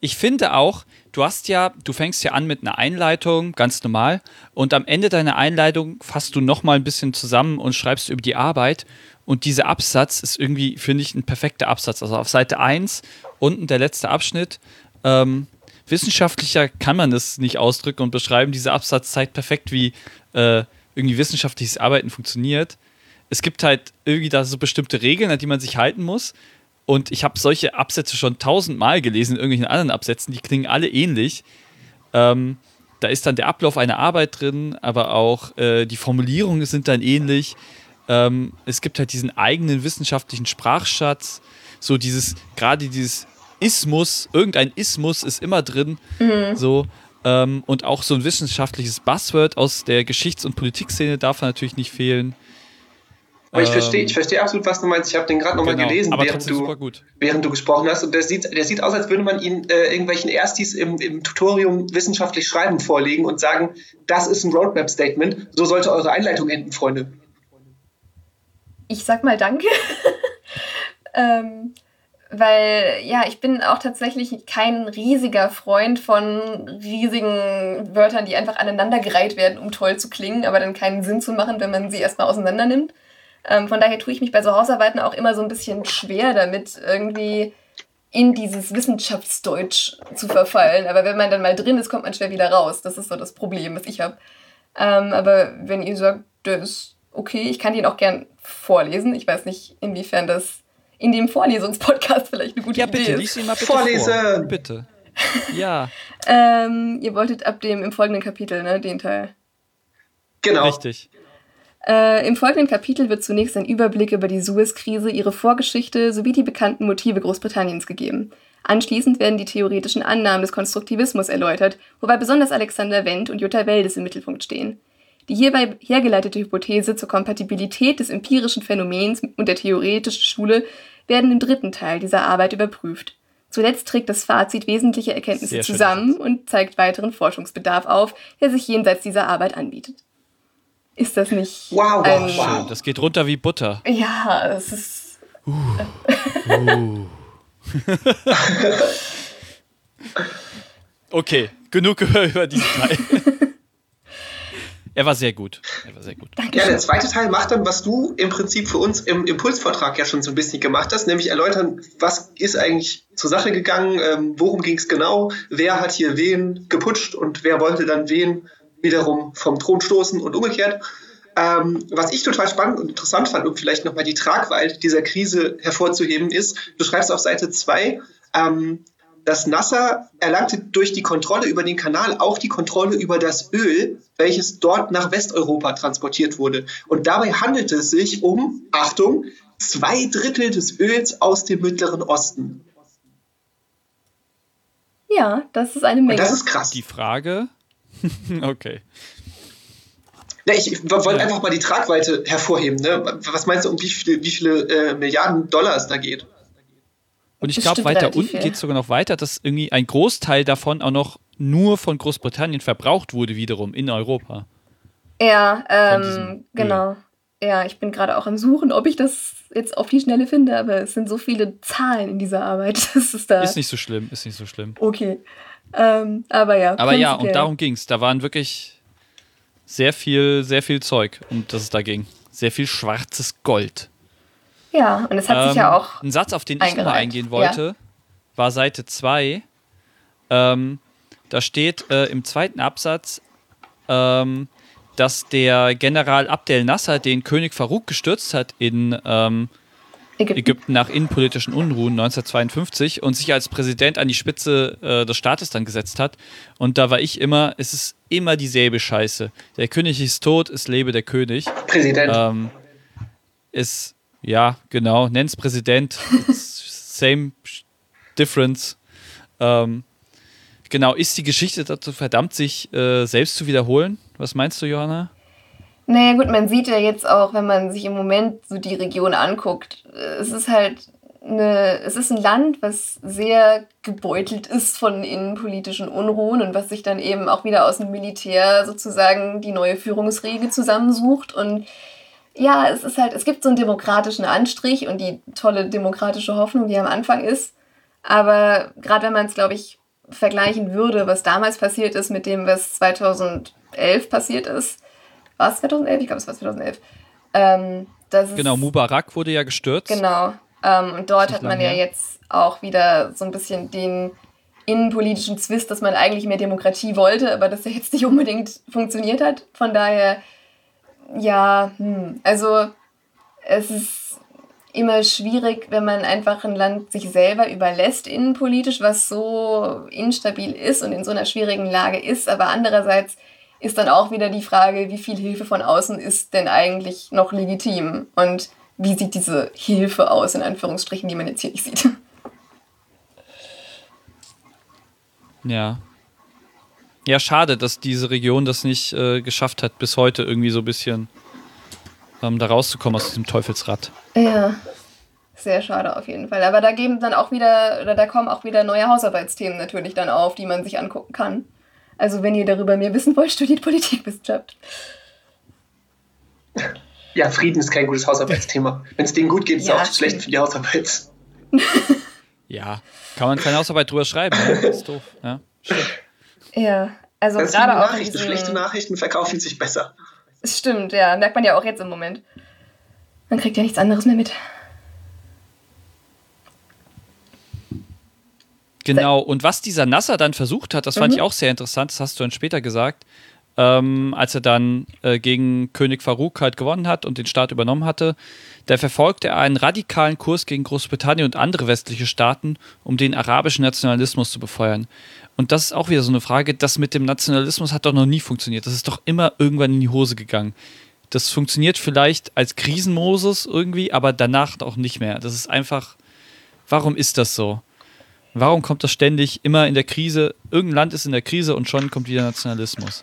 Ich finde auch, du hast ja, du fängst ja an mit einer Einleitung, ganz normal, und am Ende deiner Einleitung fasst du nochmal ein bisschen zusammen und schreibst über die Arbeit. Und dieser Absatz ist irgendwie, finde ich, ein perfekter Absatz. Also auf Seite 1, unten der letzte Abschnitt. Ähm, wissenschaftlicher kann man es nicht ausdrücken und beschreiben. Dieser Absatz zeigt perfekt, wie äh, irgendwie wissenschaftliches Arbeiten funktioniert. Es gibt halt irgendwie da so bestimmte Regeln, an die man sich halten muss. Und ich habe solche Absätze schon tausendmal gelesen in irgendwelchen anderen Absätzen, die klingen alle ähnlich. Ähm, da ist dann der Ablauf einer Arbeit drin, aber auch äh, die Formulierungen sind dann ähnlich. Ähm, es gibt halt diesen eigenen wissenschaftlichen Sprachschatz, so dieses, gerade dieses Ismus, irgendein Ismus ist immer drin, mhm. so. Ähm, und auch so ein wissenschaftliches Buzzword aus der Geschichts- und Politikszene darf natürlich nicht fehlen. Aber ich verstehe ich versteh absolut, was du meinst. Ich habe den gerade nochmal genau, gelesen, während du, während du gesprochen hast. Und der sieht, der sieht aus, als würde man ihn äh, irgendwelchen Erstis im, im Tutorium wissenschaftlich schreiben vorlegen und sagen, das ist ein Roadmap-Statement. So sollte eure Einleitung enden, Freunde. Ich sag mal Danke. ähm, weil ja, ich bin auch tatsächlich kein riesiger Freund von riesigen Wörtern, die einfach aneinandergereiht werden, um toll zu klingen, aber dann keinen Sinn zu machen, wenn man sie erstmal auseinander nimmt. Ähm, von daher tue ich mich bei so Hausarbeiten auch immer so ein bisschen schwer damit, irgendwie in dieses Wissenschaftsdeutsch zu verfallen. Aber wenn man dann mal drin ist, kommt man schnell wieder raus. Das ist so das Problem, was ich habe. Ähm, aber wenn ihr sagt, das ist okay, ich kann den auch gern vorlesen. Ich weiß nicht, inwiefern das in dem Vorlesungspodcast vielleicht eine gute ja, Idee bitte, ist. Lies ihn mal bitte Vorlesen! Vor. Bitte. Ja. ähm, ihr wolltet ab dem im folgenden Kapitel, ne, den Teil. Genau. Richtig. Äh, Im folgenden Kapitel wird zunächst ein Überblick über die Suez-Krise, ihre Vorgeschichte sowie die bekannten Motive Großbritanniens gegeben. Anschließend werden die theoretischen Annahmen des Konstruktivismus erläutert, wobei besonders Alexander Wendt und Jutta Weldes im Mittelpunkt stehen. Die hierbei hergeleitete Hypothese zur Kompatibilität des empirischen Phänomens und der theoretischen Schule werden im dritten Teil dieser Arbeit überprüft. Zuletzt trägt das Fazit wesentliche Erkenntnisse zusammen und zeigt weiteren Forschungsbedarf auf, der sich jenseits dieser Arbeit anbietet. Ist das nicht. Wow, ein, wow. Das geht runter wie Butter. Ja, es ist. Uh. uh. okay, genug über diesen Teil. Er war sehr gut. Er war sehr gut. Ja, der zweite Teil macht dann, was du im Prinzip für uns im Impulsvortrag ja schon so ein bisschen gemacht hast, nämlich erläutern, was ist eigentlich zur Sache gegangen, ähm, worum ging es genau, wer hat hier wen geputscht und wer wollte dann wen wiederum vom Thron stoßen und umgekehrt. Ähm, was ich total spannend und interessant fand, um vielleicht nochmal die Tragweite dieser Krise hervorzuheben, ist, du schreibst auf Seite 2, ähm, dass Nasser erlangte durch die Kontrolle über den Kanal auch die Kontrolle über das Öl, welches dort nach Westeuropa transportiert wurde. Und dabei handelte es sich um, Achtung, zwei Drittel des Öls aus dem Mittleren Osten. Ja, das ist eine Menge. Und das ist krass. Die Frage, okay. Ja, ich, wollte ja. einfach mal die Tragweite hervorheben. Ne? Was meinst du, um wie viele, wie viele äh, Milliarden Dollar es da geht? Und ich glaube, weiter unten geht es sogar noch weiter, dass irgendwie ein Großteil davon auch noch nur von Großbritannien verbraucht wurde, wiederum in Europa. Ja, ähm, genau. ja, ich bin gerade auch am Suchen, ob ich das jetzt auf die Schnelle finde, aber es sind so viele Zahlen in dieser Arbeit. Das ist da. Ist nicht so schlimm, ist nicht so schlimm. Okay. Ähm, aber ja. Aber ja, und darum ging es. Da waren wirklich sehr viel, sehr viel Zeug, um das es da ging. Sehr viel schwarzes Gold. Ja, und es hat ähm, sich ja ähm, auch. Ein Satz, auf den ich nochmal eingehen wollte, ja. war Seite 2. Ähm, da steht äh, im zweiten Absatz, ähm, dass der General Abdel Nasser den König Farouk gestürzt hat in ähm, Ägypten. Ägypten. nach innenpolitischen Unruhen 1952 und sich als Präsident an die Spitze äh, des Staates dann gesetzt hat. Und da war ich immer, es ist immer dieselbe Scheiße. Der König ist tot, es lebe der König. Präsident. Ähm, ist, ja, genau, nenn's Präsident. same difference. Ähm, genau, ist die Geschichte dazu verdammt, sich äh, selbst zu wiederholen? Was meinst du, Johanna? Naja gut, man sieht ja jetzt auch, wenn man sich im Moment so die Region anguckt, es ist halt eine, es ist ein Land, was sehr gebeutelt ist von innenpolitischen Unruhen und was sich dann eben auch wieder aus dem Militär sozusagen die neue Führungsriege zusammensucht. Und ja, es ist halt, es gibt so einen demokratischen Anstrich und die tolle demokratische Hoffnung, die am Anfang ist. Aber gerade wenn man es, glaube ich, vergleichen würde, was damals passiert ist mit dem, was 2011 passiert ist, war es 2011? Ich glaube, es war 2011. Ähm, genau, Mubarak wurde ja gestürzt. Genau. Ähm, und dort hat man ja her. jetzt auch wieder so ein bisschen den innenpolitischen Zwist, dass man eigentlich mehr Demokratie wollte, aber das ja jetzt nicht unbedingt funktioniert hat. Von daher, ja, hm, also es ist immer schwierig, wenn man einfach ein Land sich selber überlässt innenpolitisch, was so instabil ist und in so einer schwierigen Lage ist, aber andererseits ist dann auch wieder die Frage, wie viel Hilfe von außen ist denn eigentlich noch legitim und wie sieht diese Hilfe aus, in Anführungsstrichen, die man jetzt hier nicht sieht. Ja. Ja, schade, dass diese Region das nicht äh, geschafft hat, bis heute irgendwie so ein bisschen ähm, da rauszukommen aus diesem Teufelsrad. Ja, sehr schade auf jeden Fall. Aber da geben dann auch wieder, oder da kommen auch wieder neue Hausarbeitsthemen natürlich dann auf, die man sich angucken kann. Also wenn ihr darüber mehr wissen wollt, studiert Politikwissenschaft. Ja, Frieden ist kein gutes Hausarbeitsthema. Wenn es denen gut geht, ist es ja, auch schlecht für die Hausarbeit. ja, kann man keine Hausarbeit drüber schreiben, ne? Das ist doof. Ja, ja also das gerade auch. Nachrichten, schlechte Nachrichten verkaufen sich besser. Es stimmt, ja. Merkt man ja auch jetzt im Moment. Man kriegt ja nichts anderes mehr mit. Genau, und was dieser Nasser dann versucht hat, das fand mhm. ich auch sehr interessant, das hast du dann später gesagt, ähm, als er dann äh, gegen König Farouk halt gewonnen hat und den Staat übernommen hatte, da verfolgte er einen radikalen Kurs gegen Großbritannien und andere westliche Staaten, um den arabischen Nationalismus zu befeuern. Und das ist auch wieder so eine Frage, das mit dem Nationalismus hat doch noch nie funktioniert. Das ist doch immer irgendwann in die Hose gegangen. Das funktioniert vielleicht als Krisenmoses irgendwie, aber danach auch nicht mehr. Das ist einfach, warum ist das so? Warum kommt das ständig immer in der Krise? Irgendein Land ist in der Krise und schon kommt wieder Nationalismus.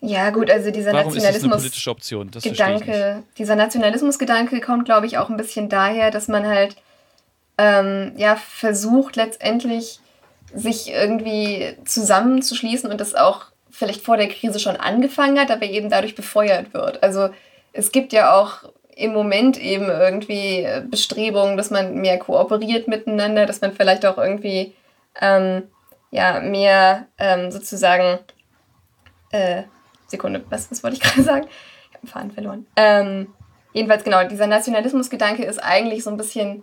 Ja, gut, also dieser Warum Nationalismus. Ist das eine politische Option? Das Gedanke, dieser Nationalismusgedanke kommt, glaube ich, auch ein bisschen daher, dass man halt ähm, ja, versucht, letztendlich sich irgendwie zusammenzuschließen und das auch vielleicht vor der Krise schon angefangen hat, aber eben dadurch befeuert wird. Also es gibt ja auch im Moment eben irgendwie äh, Bestrebungen, dass man mehr kooperiert miteinander, dass man vielleicht auch irgendwie ähm, ja, mehr ähm, sozusagen, äh, Sekunde, was, was wollte ich gerade sagen? Ich habe den Faden verloren. Ähm, jedenfalls genau, dieser Nationalismusgedanke ist eigentlich so ein bisschen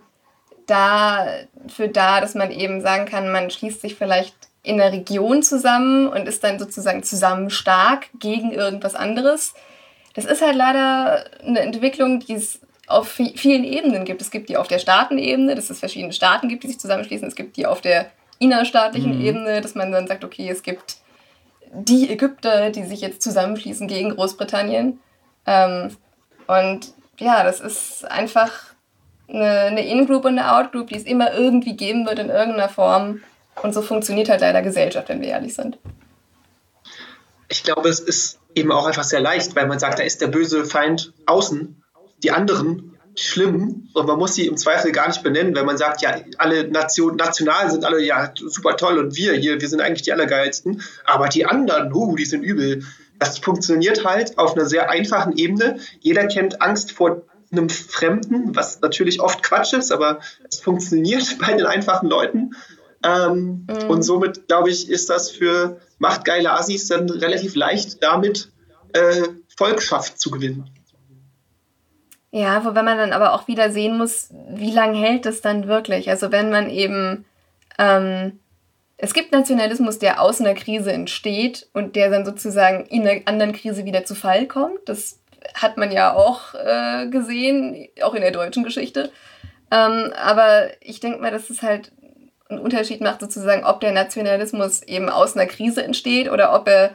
dafür da, dass man eben sagen kann, man schließt sich vielleicht in der Region zusammen und ist dann sozusagen zusammen stark gegen irgendwas anderes das ist halt leider eine Entwicklung, die es auf vielen Ebenen gibt. Es gibt die auf der Staatenebene, dass es verschiedene Staaten gibt, die sich zusammenschließen. Es gibt die auf der innerstaatlichen mhm. Ebene, dass man dann sagt, okay, es gibt die Ägypter, die sich jetzt zusammenschließen gegen Großbritannien. Ähm, und ja, das ist einfach eine, eine In-Group und eine Out-Group, die es immer irgendwie geben wird in irgendeiner Form. Und so funktioniert halt leider Gesellschaft, wenn wir ehrlich sind. Ich glaube, es ist eben auch einfach sehr leicht, weil man sagt, da ist der böse Feind außen, die anderen, die schlimmen, und man muss sie im Zweifel gar nicht benennen, wenn man sagt, ja, alle Nation, national sind alle ja super toll und wir hier, wir sind eigentlich die Allergeilsten, aber die anderen, uh, die sind übel. das funktioniert halt auf einer sehr einfachen Ebene. Jeder kennt Angst vor einem Fremden, was natürlich oft Quatsch ist, aber es funktioniert bei den einfachen Leuten. Ähm, mhm. Und somit, glaube ich, ist das für machtgeile Asis dann relativ leicht, damit äh, Volkschaft zu gewinnen. Ja, wobei man dann aber auch wieder sehen muss, wie lange hält das dann wirklich? Also wenn man eben, ähm, es gibt Nationalismus, der aus einer Krise entsteht und der dann sozusagen in einer anderen Krise wieder zu Fall kommt. Das hat man ja auch äh, gesehen, auch in der deutschen Geschichte. Ähm, aber ich denke mal, dass es halt einen Unterschied macht, sozusagen, ob der Nationalismus eben aus einer Krise entsteht oder ob er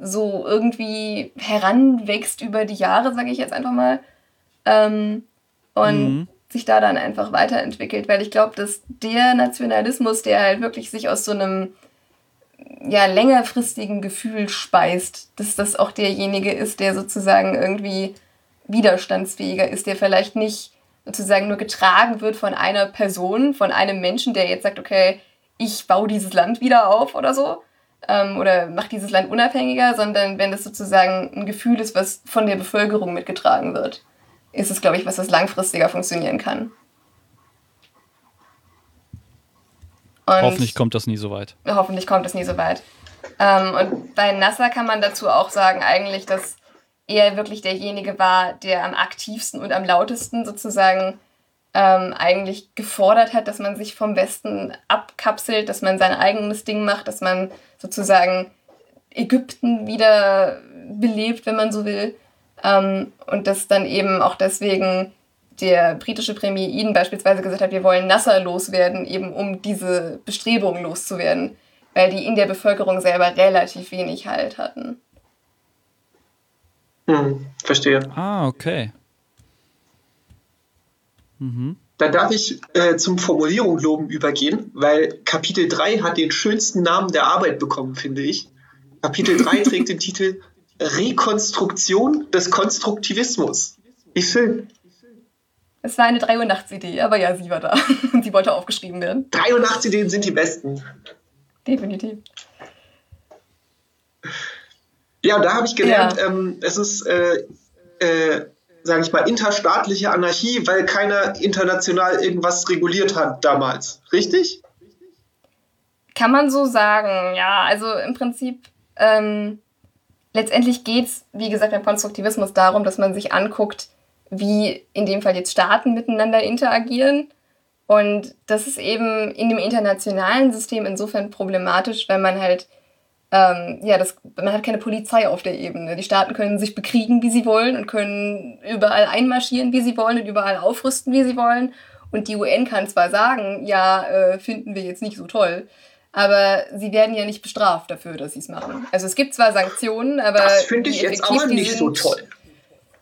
so irgendwie heranwächst über die Jahre, sage ich jetzt einfach mal. Ähm, und mhm. sich da dann einfach weiterentwickelt. Weil ich glaube, dass der Nationalismus, der halt wirklich sich aus so einem ja, längerfristigen Gefühl speist, dass das auch derjenige ist, der sozusagen irgendwie widerstandsfähiger ist, der vielleicht nicht sozusagen nur getragen wird von einer Person, von einem Menschen, der jetzt sagt, okay, ich baue dieses Land wieder auf oder so, ähm, oder mache dieses Land unabhängiger, sondern wenn das sozusagen ein Gefühl ist, was von der Bevölkerung mitgetragen wird, ist es, glaube ich, was das langfristiger funktionieren kann. Und hoffentlich kommt das nie so weit. Hoffentlich kommt das nie so weit. Ähm, und bei Nasser kann man dazu auch sagen, eigentlich, dass er wirklich derjenige war, der am aktivsten und am lautesten sozusagen ähm, eigentlich gefordert hat, dass man sich vom Westen abkapselt, dass man sein eigenes Ding macht, dass man sozusagen Ägypten wieder belebt, wenn man so will. Ähm, und dass dann eben auch deswegen der britische Premier Eden beispielsweise gesagt hat, wir wollen Nasser loswerden, eben um diese Bestrebungen loszuwerden, weil die in der Bevölkerung selber relativ wenig Halt hatten. Hm, verstehe. Ah, okay. Mhm. Dann darf ich äh, zum Formulierung loben übergehen, weil Kapitel 3 hat den schönsten Namen der Arbeit bekommen, finde ich. Kapitel 3 trägt den Titel Rekonstruktion des Konstruktivismus. Wie schön. Es war eine 3 Uhr nachts Idee, aber ja, sie war da. Und sie wollte aufgeschrieben werden. 3 Uhr nachts Ideen sind die besten. Definitiv. Ja, da habe ich gelernt, ja. ähm, es ist, äh, äh, sage ich mal, interstaatliche Anarchie, weil keiner international irgendwas reguliert hat damals. Richtig? Kann man so sagen, ja. Also im Prinzip, ähm, letztendlich geht es, wie gesagt, beim Konstruktivismus darum, dass man sich anguckt, wie in dem Fall jetzt Staaten miteinander interagieren. Und das ist eben in dem internationalen System insofern problematisch, weil man halt ähm, ja, das, man hat keine Polizei auf der Ebene. Die Staaten können sich bekriegen, wie sie wollen und können überall einmarschieren, wie sie wollen und überall aufrüsten, wie sie wollen. Und die UN kann zwar sagen, ja, äh, finden wir jetzt nicht so toll, aber sie werden ja nicht bestraft dafür, dass sie es machen. Also es gibt zwar Sanktionen, aber das finde ich jetzt auch nicht sind, so toll.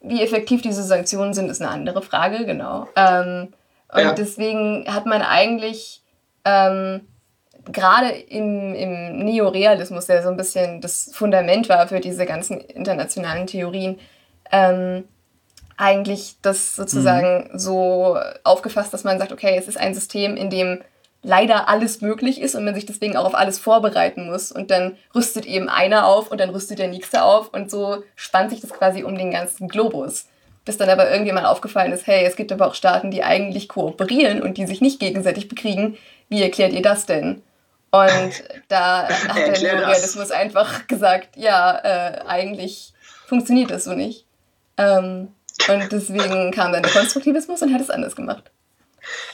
Wie effektiv diese Sanktionen sind, ist eine andere Frage, genau. Ähm, und ja. deswegen hat man eigentlich ähm, gerade im, im Neorealismus, der so ein bisschen das Fundament war für diese ganzen internationalen Theorien, ähm, eigentlich das sozusagen mhm. so aufgefasst, dass man sagt, okay, es ist ein System, in dem leider alles möglich ist und man sich deswegen auch auf alles vorbereiten muss. Und dann rüstet eben einer auf und dann rüstet der nächste auf und so spannt sich das quasi um den ganzen Globus. Bis dann aber irgendjemand aufgefallen ist, hey, es gibt aber auch Staaten, die eigentlich kooperieren und die sich nicht gegenseitig bekriegen. Wie erklärt ihr das denn? Und da hat der Neorealismus einfach gesagt, ja, äh, eigentlich funktioniert das so nicht. Ähm, und deswegen kam dann der Konstruktivismus und hat es anders gemacht.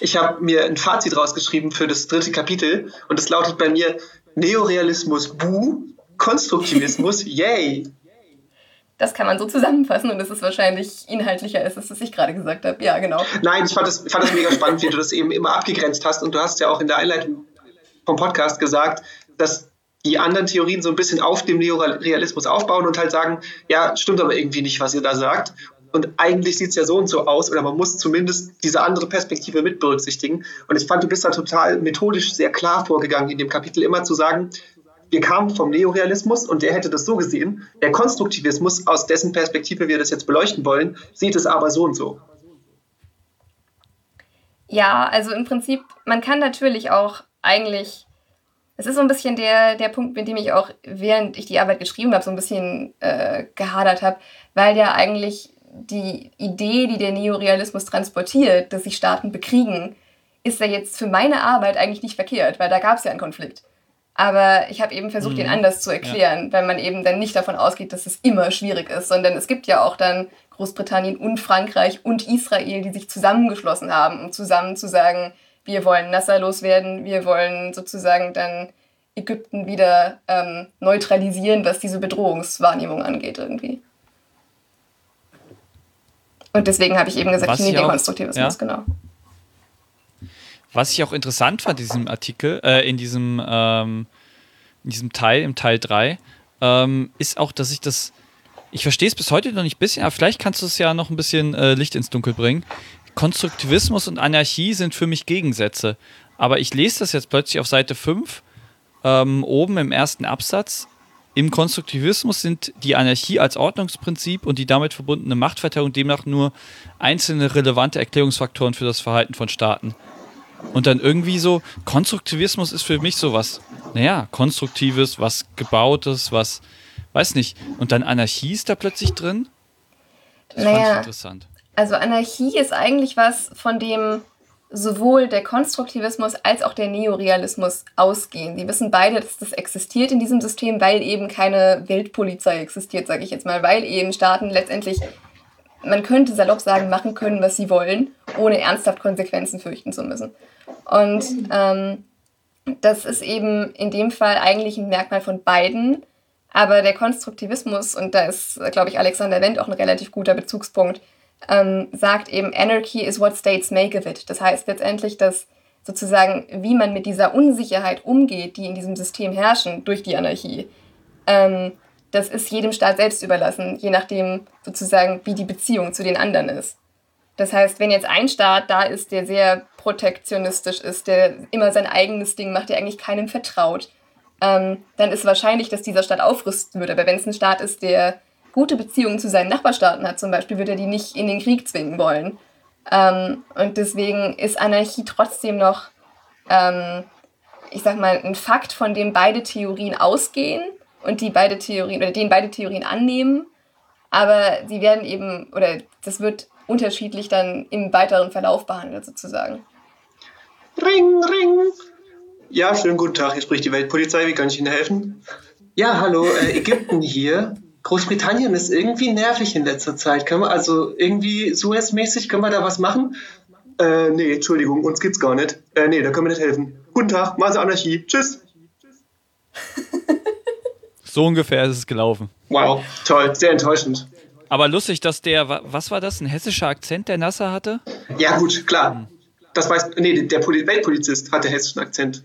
Ich habe mir ein Fazit rausgeschrieben für das dritte Kapitel und es lautet bei mir Neorealismus buh, Konstruktivismus yay. Das kann man so zusammenfassen und es ist wahrscheinlich inhaltlicher, als es, was ich gerade gesagt habe. Ja, genau. Nein, ich fand das, fand das mega spannend, wie du das eben immer abgegrenzt hast und du hast ja auch in der Einleitung vom Podcast gesagt, dass die anderen Theorien so ein bisschen auf dem Neorealismus aufbauen und halt sagen, ja, stimmt aber irgendwie nicht, was ihr da sagt. Und eigentlich sieht es ja so und so aus, oder man muss zumindest diese andere Perspektive mit berücksichtigen. Und ich fand, du bist da total methodisch sehr klar vorgegangen in dem Kapitel, immer zu sagen, wir kamen vom Neorealismus und der hätte das so gesehen. Der Konstruktivismus, aus dessen Perspektive wir das jetzt beleuchten wollen, sieht es aber so und so. Ja, also im Prinzip, man kann natürlich auch eigentlich es ist so ein bisschen der, der Punkt, mit dem ich auch, während ich die Arbeit geschrieben habe, so ein bisschen äh, gehadert habe, weil ja eigentlich die Idee, die der Neorealismus transportiert, dass sich Staaten bekriegen, ist ja jetzt für meine Arbeit eigentlich nicht verkehrt, weil da gab es ja einen Konflikt. Aber ich habe eben versucht, mhm. den anders zu erklären, ja. weil man eben dann nicht davon ausgeht, dass es immer schwierig ist, sondern es gibt ja auch dann Großbritannien und Frankreich und Israel, die sich zusammengeschlossen haben, um zusammen zu sagen, wir wollen Nasser loswerden, wir wollen sozusagen dann Ägypten wieder ähm, neutralisieren, was diese Bedrohungswahrnehmung angeht irgendwie. Und deswegen habe ich eben gesagt, nee, Dekonstruktivismus, ja? genau. Was ich auch interessant fand in diesem Artikel, äh, in diesem, ähm, in diesem Teil, im Teil 3, ähm, ist auch, dass ich das, ich verstehe es bis heute noch nicht ein bisschen, aber vielleicht kannst du es ja noch ein bisschen äh, Licht ins Dunkel bringen. Konstruktivismus und Anarchie sind für mich Gegensätze. Aber ich lese das jetzt plötzlich auf Seite 5, ähm, oben im ersten Absatz. Im Konstruktivismus sind die Anarchie als Ordnungsprinzip und die damit verbundene Machtverteilung demnach nur einzelne relevante Erklärungsfaktoren für das Verhalten von Staaten. Und dann irgendwie so, Konstruktivismus ist für mich sowas, naja, Konstruktives, was Gebautes, was, weiß nicht. Und dann Anarchie ist da plötzlich drin. Das naja, fand ich interessant. Also Anarchie ist eigentlich was, von dem sowohl der Konstruktivismus als auch der Neorealismus ausgehen. Die wissen beide, dass das existiert in diesem System, weil eben keine Weltpolizei existiert, sage ich jetzt mal, weil eben Staaten letztendlich, man könnte salopp sagen, machen können, was sie wollen, ohne ernsthaft Konsequenzen fürchten zu müssen. Und ähm, das ist eben in dem Fall eigentlich ein Merkmal von beiden. Aber der Konstruktivismus, und da ist, glaube ich, Alexander Wendt auch ein relativ guter Bezugspunkt, ähm, sagt eben, Anarchy is what states make of it. Das heißt letztendlich, dass sozusagen, wie man mit dieser Unsicherheit umgeht, die in diesem System herrschen durch die Anarchie, ähm, das ist jedem Staat selbst überlassen, je nachdem sozusagen, wie die Beziehung zu den anderen ist. Das heißt, wenn jetzt ein Staat da ist, der sehr protektionistisch ist, der immer sein eigenes Ding macht, der eigentlich keinem vertraut, ähm, dann ist wahrscheinlich, dass dieser Staat aufrüsten würde. Aber wenn es ein Staat ist, der gute Beziehungen zu seinen Nachbarstaaten hat, zum Beispiel, würde er die nicht in den Krieg zwingen wollen. Ähm, und deswegen ist Anarchie trotzdem noch, ähm, ich sag mal, ein Fakt, von dem beide Theorien ausgehen und die beide Theorien oder den beide Theorien annehmen. Aber sie werden eben, oder das wird unterschiedlich dann im weiteren Verlauf behandelt, sozusagen. Ring, ring. Ja, schönen guten Tag. Hier spricht die Weltpolizei. Wie kann ich Ihnen helfen? Ja, hallo, äh, Ägypten hier. Großbritannien ist irgendwie nervig in letzter Zeit. Können wir also irgendwie Suez-mäßig, können wir da was machen? Äh, nee, Entschuldigung, uns gibt's gar nicht. Äh, nee, da können wir nicht helfen. Guten Tag, Mase Anarchie. Tschüss. so ungefähr ist es gelaufen. Wow, toll, sehr enttäuschend. Aber lustig, dass der, was war das, ein hessischer Akzent, der Nasser hatte? Ja, gut, klar. Das weiß, nee, der Weltpolizist hatte hessischen Akzent.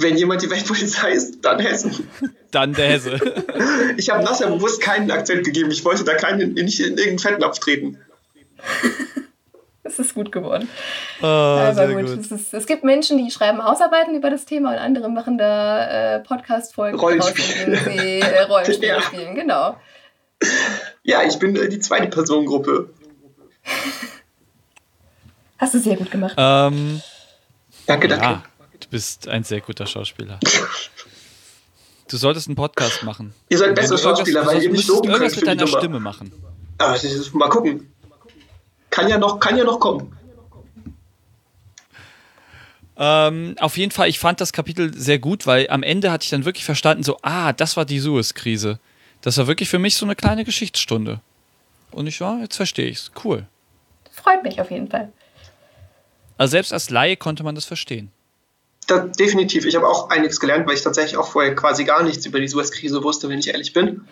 Wenn jemand die Weltpolizei ist, dann Hessen. Dann der Hesse. Ich habe Nasser bewusst keinen Akzent gegeben. Ich wollte da keinen, nicht in irgendeinen Fettnapf treten. Es ist gut geworden. Oh, Aber gut. gut. Es, ist, es, gibt Menschen, die schreiben Hausarbeiten über das Thema und andere machen da äh, Podcast-Folgen, Rollenspiel. in denen sie äh, Rollenspiele ja. spielen. Genau. Ja, ich bin äh, die zweite Personengruppe. Hast du sehr gut gemacht. Ähm, danke, danke. Ja. Du bist ein sehr guter Schauspieler. Du solltest einen Podcast machen. Ihr seid bessere Schauspieler, weil ihr nicht loben irgendwas könnt mit deiner Stimme machen. Aber mal gucken. Kann ja noch, kann ja noch kommen. Ähm, auf jeden Fall, ich fand das Kapitel sehr gut, weil am Ende hatte ich dann wirklich verstanden, so, ah, das war die Suez-Krise. Das war wirklich für mich so eine kleine Geschichtsstunde. Und ich war, jetzt verstehe ich es. Cool. Freut mich auf jeden Fall. Also selbst als Laie konnte man das verstehen da, definitiv. Ich habe auch einiges gelernt, weil ich tatsächlich auch vorher quasi gar nichts über die Suez-Krise wusste, wenn ich ehrlich bin.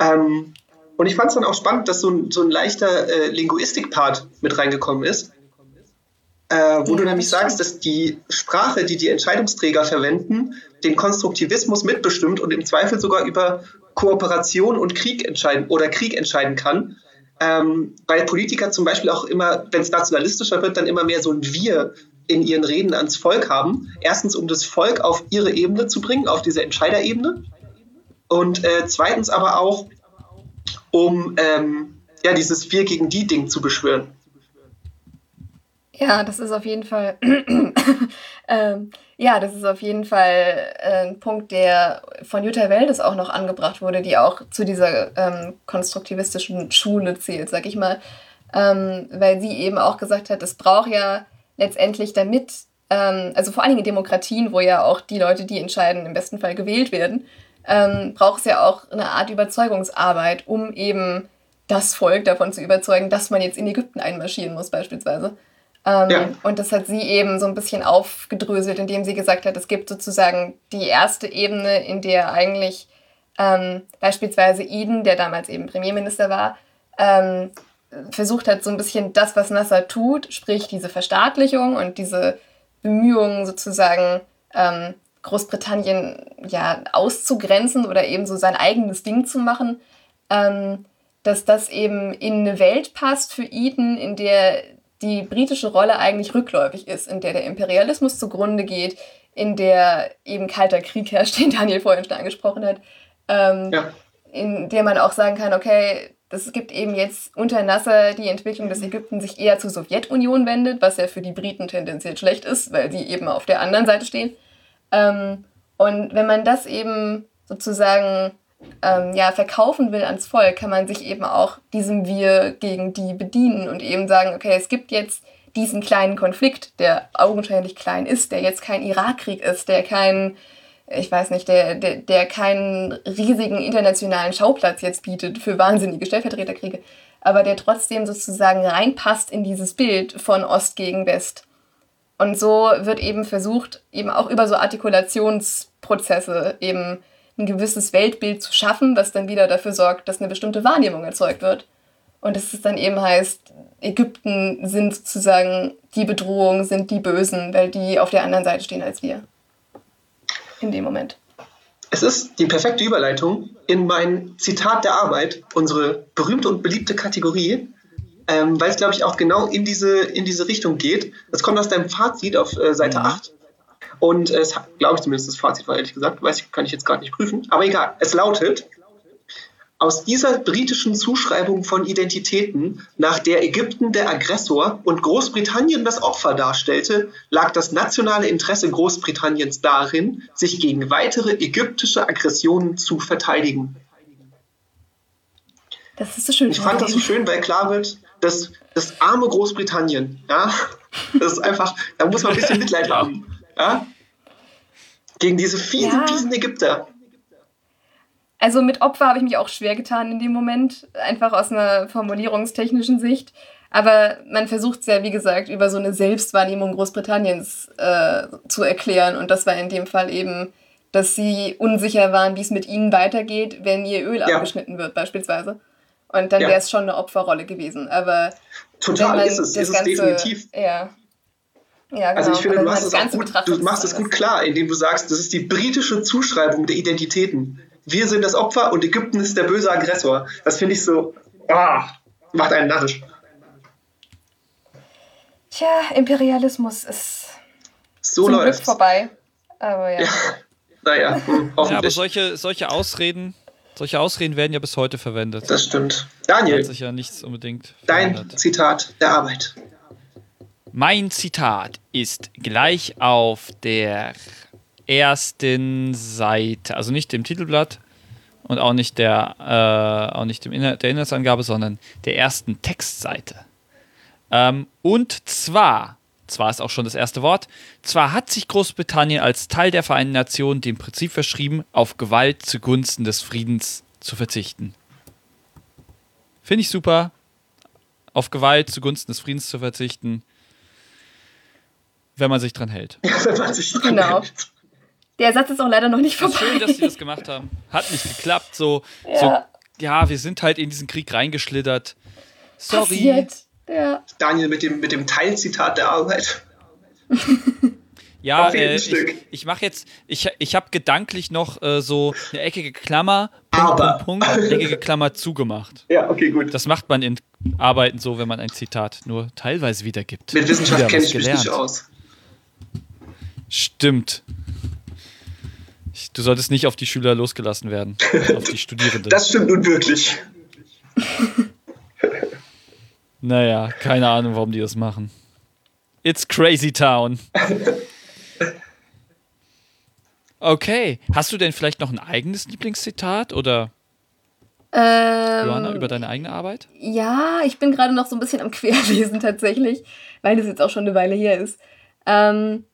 Ähm, und ich fand es dann auch spannend, dass so ein, so ein leichter äh, Linguistik-Part mit reingekommen ist, äh, wo ja, du nämlich sagst, dass die Sprache, die die Entscheidungsträger verwenden, den Konstruktivismus mitbestimmt und im Zweifel sogar über Kooperation und Krieg entscheiden oder Krieg entscheiden kann. Ähm, weil Politiker zum Beispiel auch immer, wenn es nationalistischer wird, dann immer mehr so ein Wir in ihren Reden ans Volk haben. Erstens, um das Volk auf ihre Ebene zu bringen, auf diese Entscheiderebene. Und äh, zweitens aber auch, um ähm, ja, dieses Wir gegen die Ding zu beschwören. Ja, das ist auf jeden Fall, ähm, ja, das ist auf jeden Fall äh, ein Punkt, der von Jutta Weldes auch noch angebracht wurde, die auch zu dieser ähm, konstruktivistischen Schule zählt, sag ich mal, ähm, weil sie eben auch gesagt hat, es braucht ja letztendlich damit, ähm, also vor allen Dingen in Demokratien, wo ja auch die Leute, die entscheiden, im besten Fall gewählt werden, ähm, braucht es ja auch eine Art Überzeugungsarbeit, um eben das Volk davon zu überzeugen, dass man jetzt in Ägypten einmarschieren muss beispielsweise. Ähm, ja. Und das hat sie eben so ein bisschen aufgedröselt, indem sie gesagt hat, es gibt sozusagen die erste Ebene, in der eigentlich ähm, beispielsweise Eden, der damals eben Premierminister war, ähm, versucht hat, so ein bisschen das, was Nasser tut, sprich diese Verstaatlichung und diese Bemühungen sozusagen ähm, Großbritannien ja auszugrenzen oder eben so sein eigenes Ding zu machen, ähm, dass das eben in eine Welt passt für Eden, in der die britische Rolle eigentlich rückläufig ist, in der der Imperialismus zugrunde geht, in der eben kalter Krieg herrscht, den Daniel vorhin schon angesprochen hat, ähm, ja. in der man auch sagen kann, okay, das gibt eben jetzt unter Nasser die Entwicklung, dass Ägypten sich eher zur Sowjetunion wendet, was ja für die Briten tendenziell schlecht ist, weil sie eben auf der anderen Seite stehen. Ähm, und wenn man das eben sozusagen ähm, ja, verkaufen will ans Volk, kann man sich eben auch diesem Wir gegen die bedienen und eben sagen, okay, es gibt jetzt diesen kleinen Konflikt, der augenscheinlich klein ist, der jetzt kein Irakkrieg ist, der kein, ich weiß nicht, der, der, der keinen riesigen internationalen Schauplatz jetzt bietet für wahnsinnige Stellvertreterkriege, aber der trotzdem sozusagen reinpasst in dieses Bild von Ost gegen West. Und so wird eben versucht, eben auch über so Artikulationsprozesse eben ein gewisses Weltbild zu schaffen, was dann wieder dafür sorgt, dass eine bestimmte Wahrnehmung erzeugt wird. Und dass es dann eben heißt, Ägypten sind sozusagen die Bedrohung, sind die Bösen, weil die auf der anderen Seite stehen als wir. In dem Moment. Es ist die perfekte Überleitung in mein Zitat der Arbeit, unsere berühmte und beliebte Kategorie, ähm, weil es, glaube ich, auch genau in diese, in diese Richtung geht. Das kommt aus deinem Fazit auf äh, Seite mhm. 8. Und es glaube ich zumindest das Fazit war, ehrlich gesagt, weiß ich, kann ich jetzt gerade nicht prüfen. Aber egal, es lautet, aus dieser britischen Zuschreibung von Identitäten, nach der Ägypten der Aggressor und Großbritannien das Opfer darstellte, lag das nationale Interesse Großbritanniens darin, sich gegen weitere ägyptische Aggressionen zu verteidigen. Das ist so schön. Ich fand das so schön, weil klar wird, dass das arme Großbritannien, ja, das ist einfach, da muss man ein bisschen Mitleid haben. Ja? Gegen diese fiesen, ja. fiesen Ägypter. Also mit Opfer habe ich mich auch schwer getan in dem Moment, einfach aus einer formulierungstechnischen Sicht. Aber man versucht es ja, wie gesagt, über so eine Selbstwahrnehmung Großbritanniens äh, zu erklären. Und das war in dem Fall eben, dass sie unsicher waren, wie es mit ihnen weitergeht, wenn ihr Öl ja. abgeschnitten wird, beispielsweise. Und dann ja. wäre es schon eine Opferrolle gewesen. Aber total ist es, ist es definitiv. Ja. Ja, genau. Also ich finde, du, hast es auch gut, du machst es gut klar, indem du sagst, das ist die britische Zuschreibung der Identitäten. Wir sind das Opfer und Ägypten ist der böse Aggressor. Das finde ich so, ah, macht einen narrisch. Tja, Imperialismus ist so zum läuft's. Glück vorbei. Aber ja. ja. Naja, hm, hoffentlich. Ja, aber solche, solche Ausreden, solche Ausreden werden ja bis heute verwendet. Das stimmt. Daniel. Hat sich ja nichts unbedingt. Dein verändert. Zitat der Arbeit. Mein Zitat ist gleich auf der ersten Seite, also nicht dem Titelblatt und auch nicht der, äh, auch nicht dem Inhalt, der Inhaltsangabe, sondern der ersten Textseite. Ähm, und zwar, zwar ist auch schon das erste Wort, zwar hat sich Großbritannien als Teil der Vereinten Nationen dem Prinzip verschrieben, auf Gewalt zugunsten des Friedens zu verzichten. Finde ich super. Auf Gewalt zugunsten des Friedens zu verzichten wenn man sich dran hält. Ja, wenn man sich dran genau. hält. Der Satz ist auch leider noch nicht vorbei. Schön, dass sie das gemacht haben. Hat nicht geklappt. So, ja. so, ja, wir sind halt in diesen Krieg reingeschlittert. Sorry. Passiert. Ja. Daniel mit dem, mit dem Teilzitat der Arbeit. Ja, äh, ich, ich mache jetzt, ich, ich habe gedanklich noch äh, so eine eckige Klammer, Punkt, Aber. Punkt, Punkt, eckige Klammer zugemacht. Ja, okay, gut. Das macht man in Arbeiten so, wenn man ein Zitat nur teilweise wiedergibt. Mit Wissenschaft kenne ich mich nicht aus. Stimmt. Du solltest nicht auf die Schüler losgelassen werden, auf die Studierenden. Das stimmt nun wirklich. naja, keine Ahnung, warum die das machen. It's Crazy Town. Okay. Hast du denn vielleicht noch ein eigenes Lieblingszitat oder Ähm, Johanna über deine eigene Arbeit? Ja, ich bin gerade noch so ein bisschen am Querlesen tatsächlich, weil das jetzt auch schon eine Weile her ist. Ähm,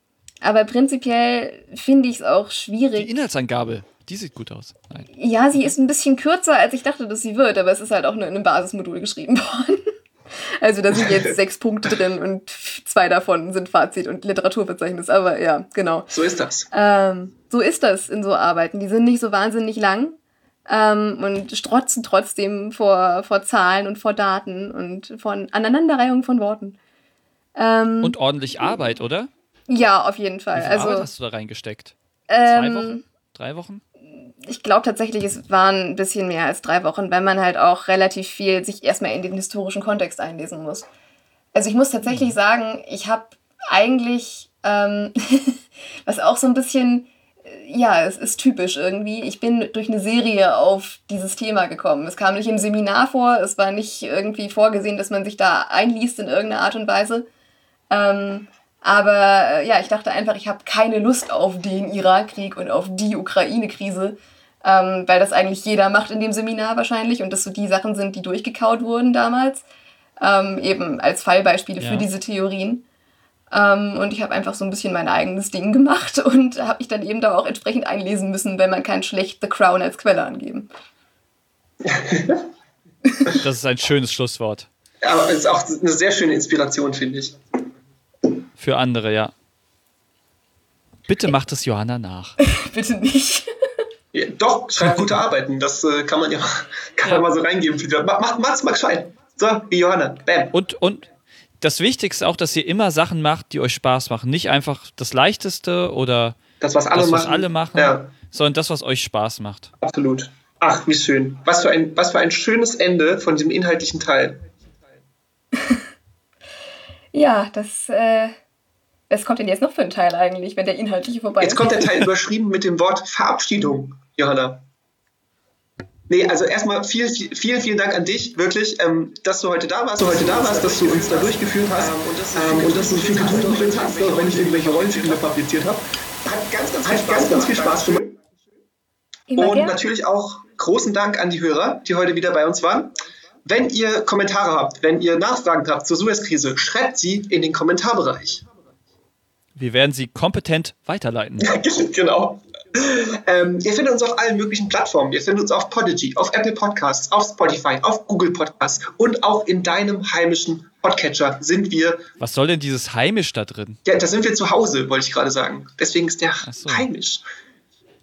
aber prinzipiell finde ich es auch Die schwierig. Inhaltsangabe, die sieht gut aus. Nein. Ja, sie ist ein bisschen kürzer, als ich dachte, dass sie wird, aber es ist halt auch nur in einem Basismodul geschrieben worden. Also da sind jetzt sechs Punkte drin und zwei davon sind Fazit und Literaturverzeichnis. Aber ja, genau. So ist das. Ähm, so ist das in so Arbeiten. Die sind nicht so wahnsinnig lang ähm, und strotzen trotzdem vor, vor Zahlen und vor Daten und von Aneinanderreihung von Worten. Ähm, Und ordentlich Arbeit, oder? Ja, auf jeden Wie Fall. viel Also Arbeit hast du da reingesteckt? Zwei ähm, Wochen? Drei Wochen? ich glaube tatsächlich, es waren ein bisschen mehr als drei Wochen, weil man halt auch relativ viel sich erstmal in den historischen Kontext einlesen muss. Also ich muss tatsächlich sagen, ich habe eigentlich, ähm, was auch so ein bisschen, äh, ja, es ist typisch irgendwie, ich bin durch eine Serie auf dieses Thema gekommen. Es kam nicht im Seminar vor, es war nicht irgendwie vorgesehen, dass man sich da einliest in irgendeiner Art und Weise. Ähm, aber äh, ja, ich dachte einfach, ich habe keine Lust auf den Irakkrieg und auf die Ukraine-Krise, ähm, weil das eigentlich jeder macht in dem Seminar wahrscheinlich und das so die Sachen sind, die durchgekaut wurden damals, ähm, eben als Fallbeispiele Ja. für diese Theorien. Ähm, und ich habe einfach so ein bisschen mein eigenes Ding gemacht und habe mich dann eben da auch entsprechend einlesen müssen, wenn man kann schlecht The Crown als Quelle angeben. Das ist ein schönes Schlusswort. Aber es ist auch eine sehr schöne Inspiration, finde ich. Für andere, ja. Bitte macht es Johanna nach. Bitte nicht. Ja, doch, schreibt gute Arbeiten. Das äh, kann man ja, kann Ja. man mal so reingeben. Mach, mach, mach's mal gescheit. So, wie Johanna. Bam. Und, und das Wichtigste auch, dass ihr immer Sachen macht, die euch Spaß machen. Nicht einfach das Leichteste oder Das, was alle das, was machen. alle machen, Ja, sondern das, was euch Spaß macht. absolut. Ach, wie schön. Was für, ein, was für ein schönes Ende von diesem inhaltlichen Teil. Ja, das, äh, was kommt denn jetzt noch für ein Teil eigentlich, wenn der inhaltliche vorbei Jetzt ist? kommt der Teil überschrieben mit dem Wort Verabschiedung, Johanna. Nee, also erstmal vielen, viel- vielen, vielen Dank an dich, wirklich, ähm, dass du heute da warst, du heute da warst, dass du uns da durchgeführt hast ähm, und dass du so viel uns hast, auch wenn ich irgendwelche Rollenspiele fabriziert habe. Hat ganz, ganz, viel Spaß, ganz, ganz viel Spaß gemacht. Immer Und gern. natürlich auch großen Dank an die Hörer, die heute wieder bei uns waren. Wenn ihr Kommentare habt, wenn ihr Nachfragen habt zur Suez-Krise, schreibt sie in den Kommentarbereich. Wir werden sie kompetent weiterleiten. genau. Ähm, ihr findet uns auf allen möglichen Plattformen. Ihr findet uns auf Podigy, auf Apple Podcasts, auf Spotify, auf Google Podcasts und auch in deinem heimischen Podcatcher sind wir. Was soll denn dieses Heimisch da drin? Ja, da sind wir zu Hause, wollte ich gerade sagen. Deswegen ist der so. heimisch.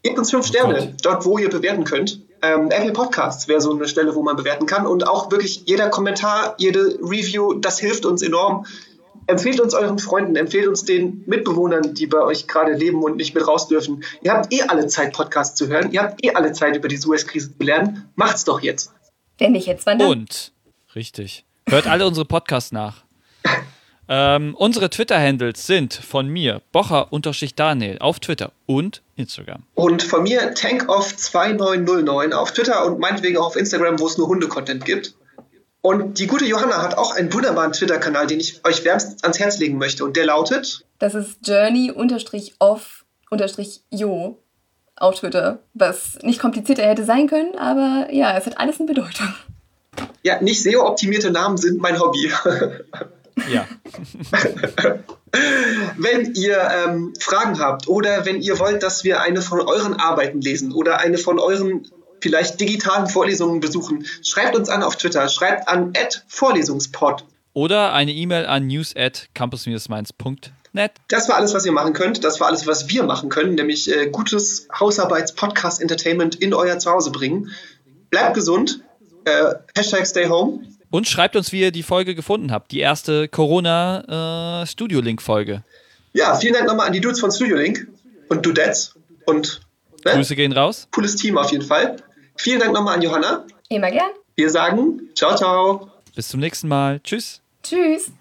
Gebt uns fünf Sterne, Gott. dort wo ihr bewerten könnt. Ähm, Apple Podcasts wäre so eine Stelle, wo man bewerten kann. Und auch wirklich jeder Kommentar, jede Review, das hilft uns enorm. Empfehlt uns euren Freunden, empfehlt uns den Mitbewohnern, die bei euch gerade leben und nicht mit raus dürfen. Ihr habt eh alle Zeit, Podcasts zu hören. Ihr habt eh alle Zeit, über die Suez-Krise zu lernen. Macht's doch jetzt. Wenn nicht jetzt, wann dann? Und, richtig, hört alle unsere Podcasts nach. Ähm, unsere Twitter-Handles sind von mir, Bocher-Daniel auf Twitter und Instagram. Und von mir Tankoff2909 auf Twitter und meinetwegen auch auf Instagram, wo es nur Hunde-Content gibt. Und die gute Johanna hat auch einen wunderbaren Twitter-Kanal, den ich euch wärmstens ans Herz legen möchte. Und der lautet, Das ist Journey-off-jo auf Twitter, was nicht komplizierter hätte sein können, aber ja, es hat alles eine Bedeutung. ja, nicht SEO-optimierte Namen sind mein Hobby. Ja, wenn ihr ähm, Fragen habt oder wenn ihr wollt, dass wir eine von euren Arbeiten lesen oder eine von euren vielleicht digitalen Vorlesungen besuchen, schreibt uns an auf Twitter, schreibt an @vorlesungspod. oder eine E-Mail an news at campus-mainz.net. Das war alles, was ihr machen könnt. Das war alles, was wir machen können, nämlich äh, gutes Hausarbeits-Podcast-Entertainment in euer Zuhause bringen. Bleibt gesund. Äh, Hashtag Stay Home. Und schreibt uns, wie ihr die Folge gefunden habt. Die erste Corona-Studio-Link-Folge. Ja, vielen Dank nochmal an die Dudes von Studio Link und Dudettes und ne, Grüße gehen raus. cooles Team auf jeden Fall. Vielen Dank nochmal an Johanna. Immer gern. Wir sagen ciao, ciao. Bis zum nächsten Mal. Tschüss. Tschüss.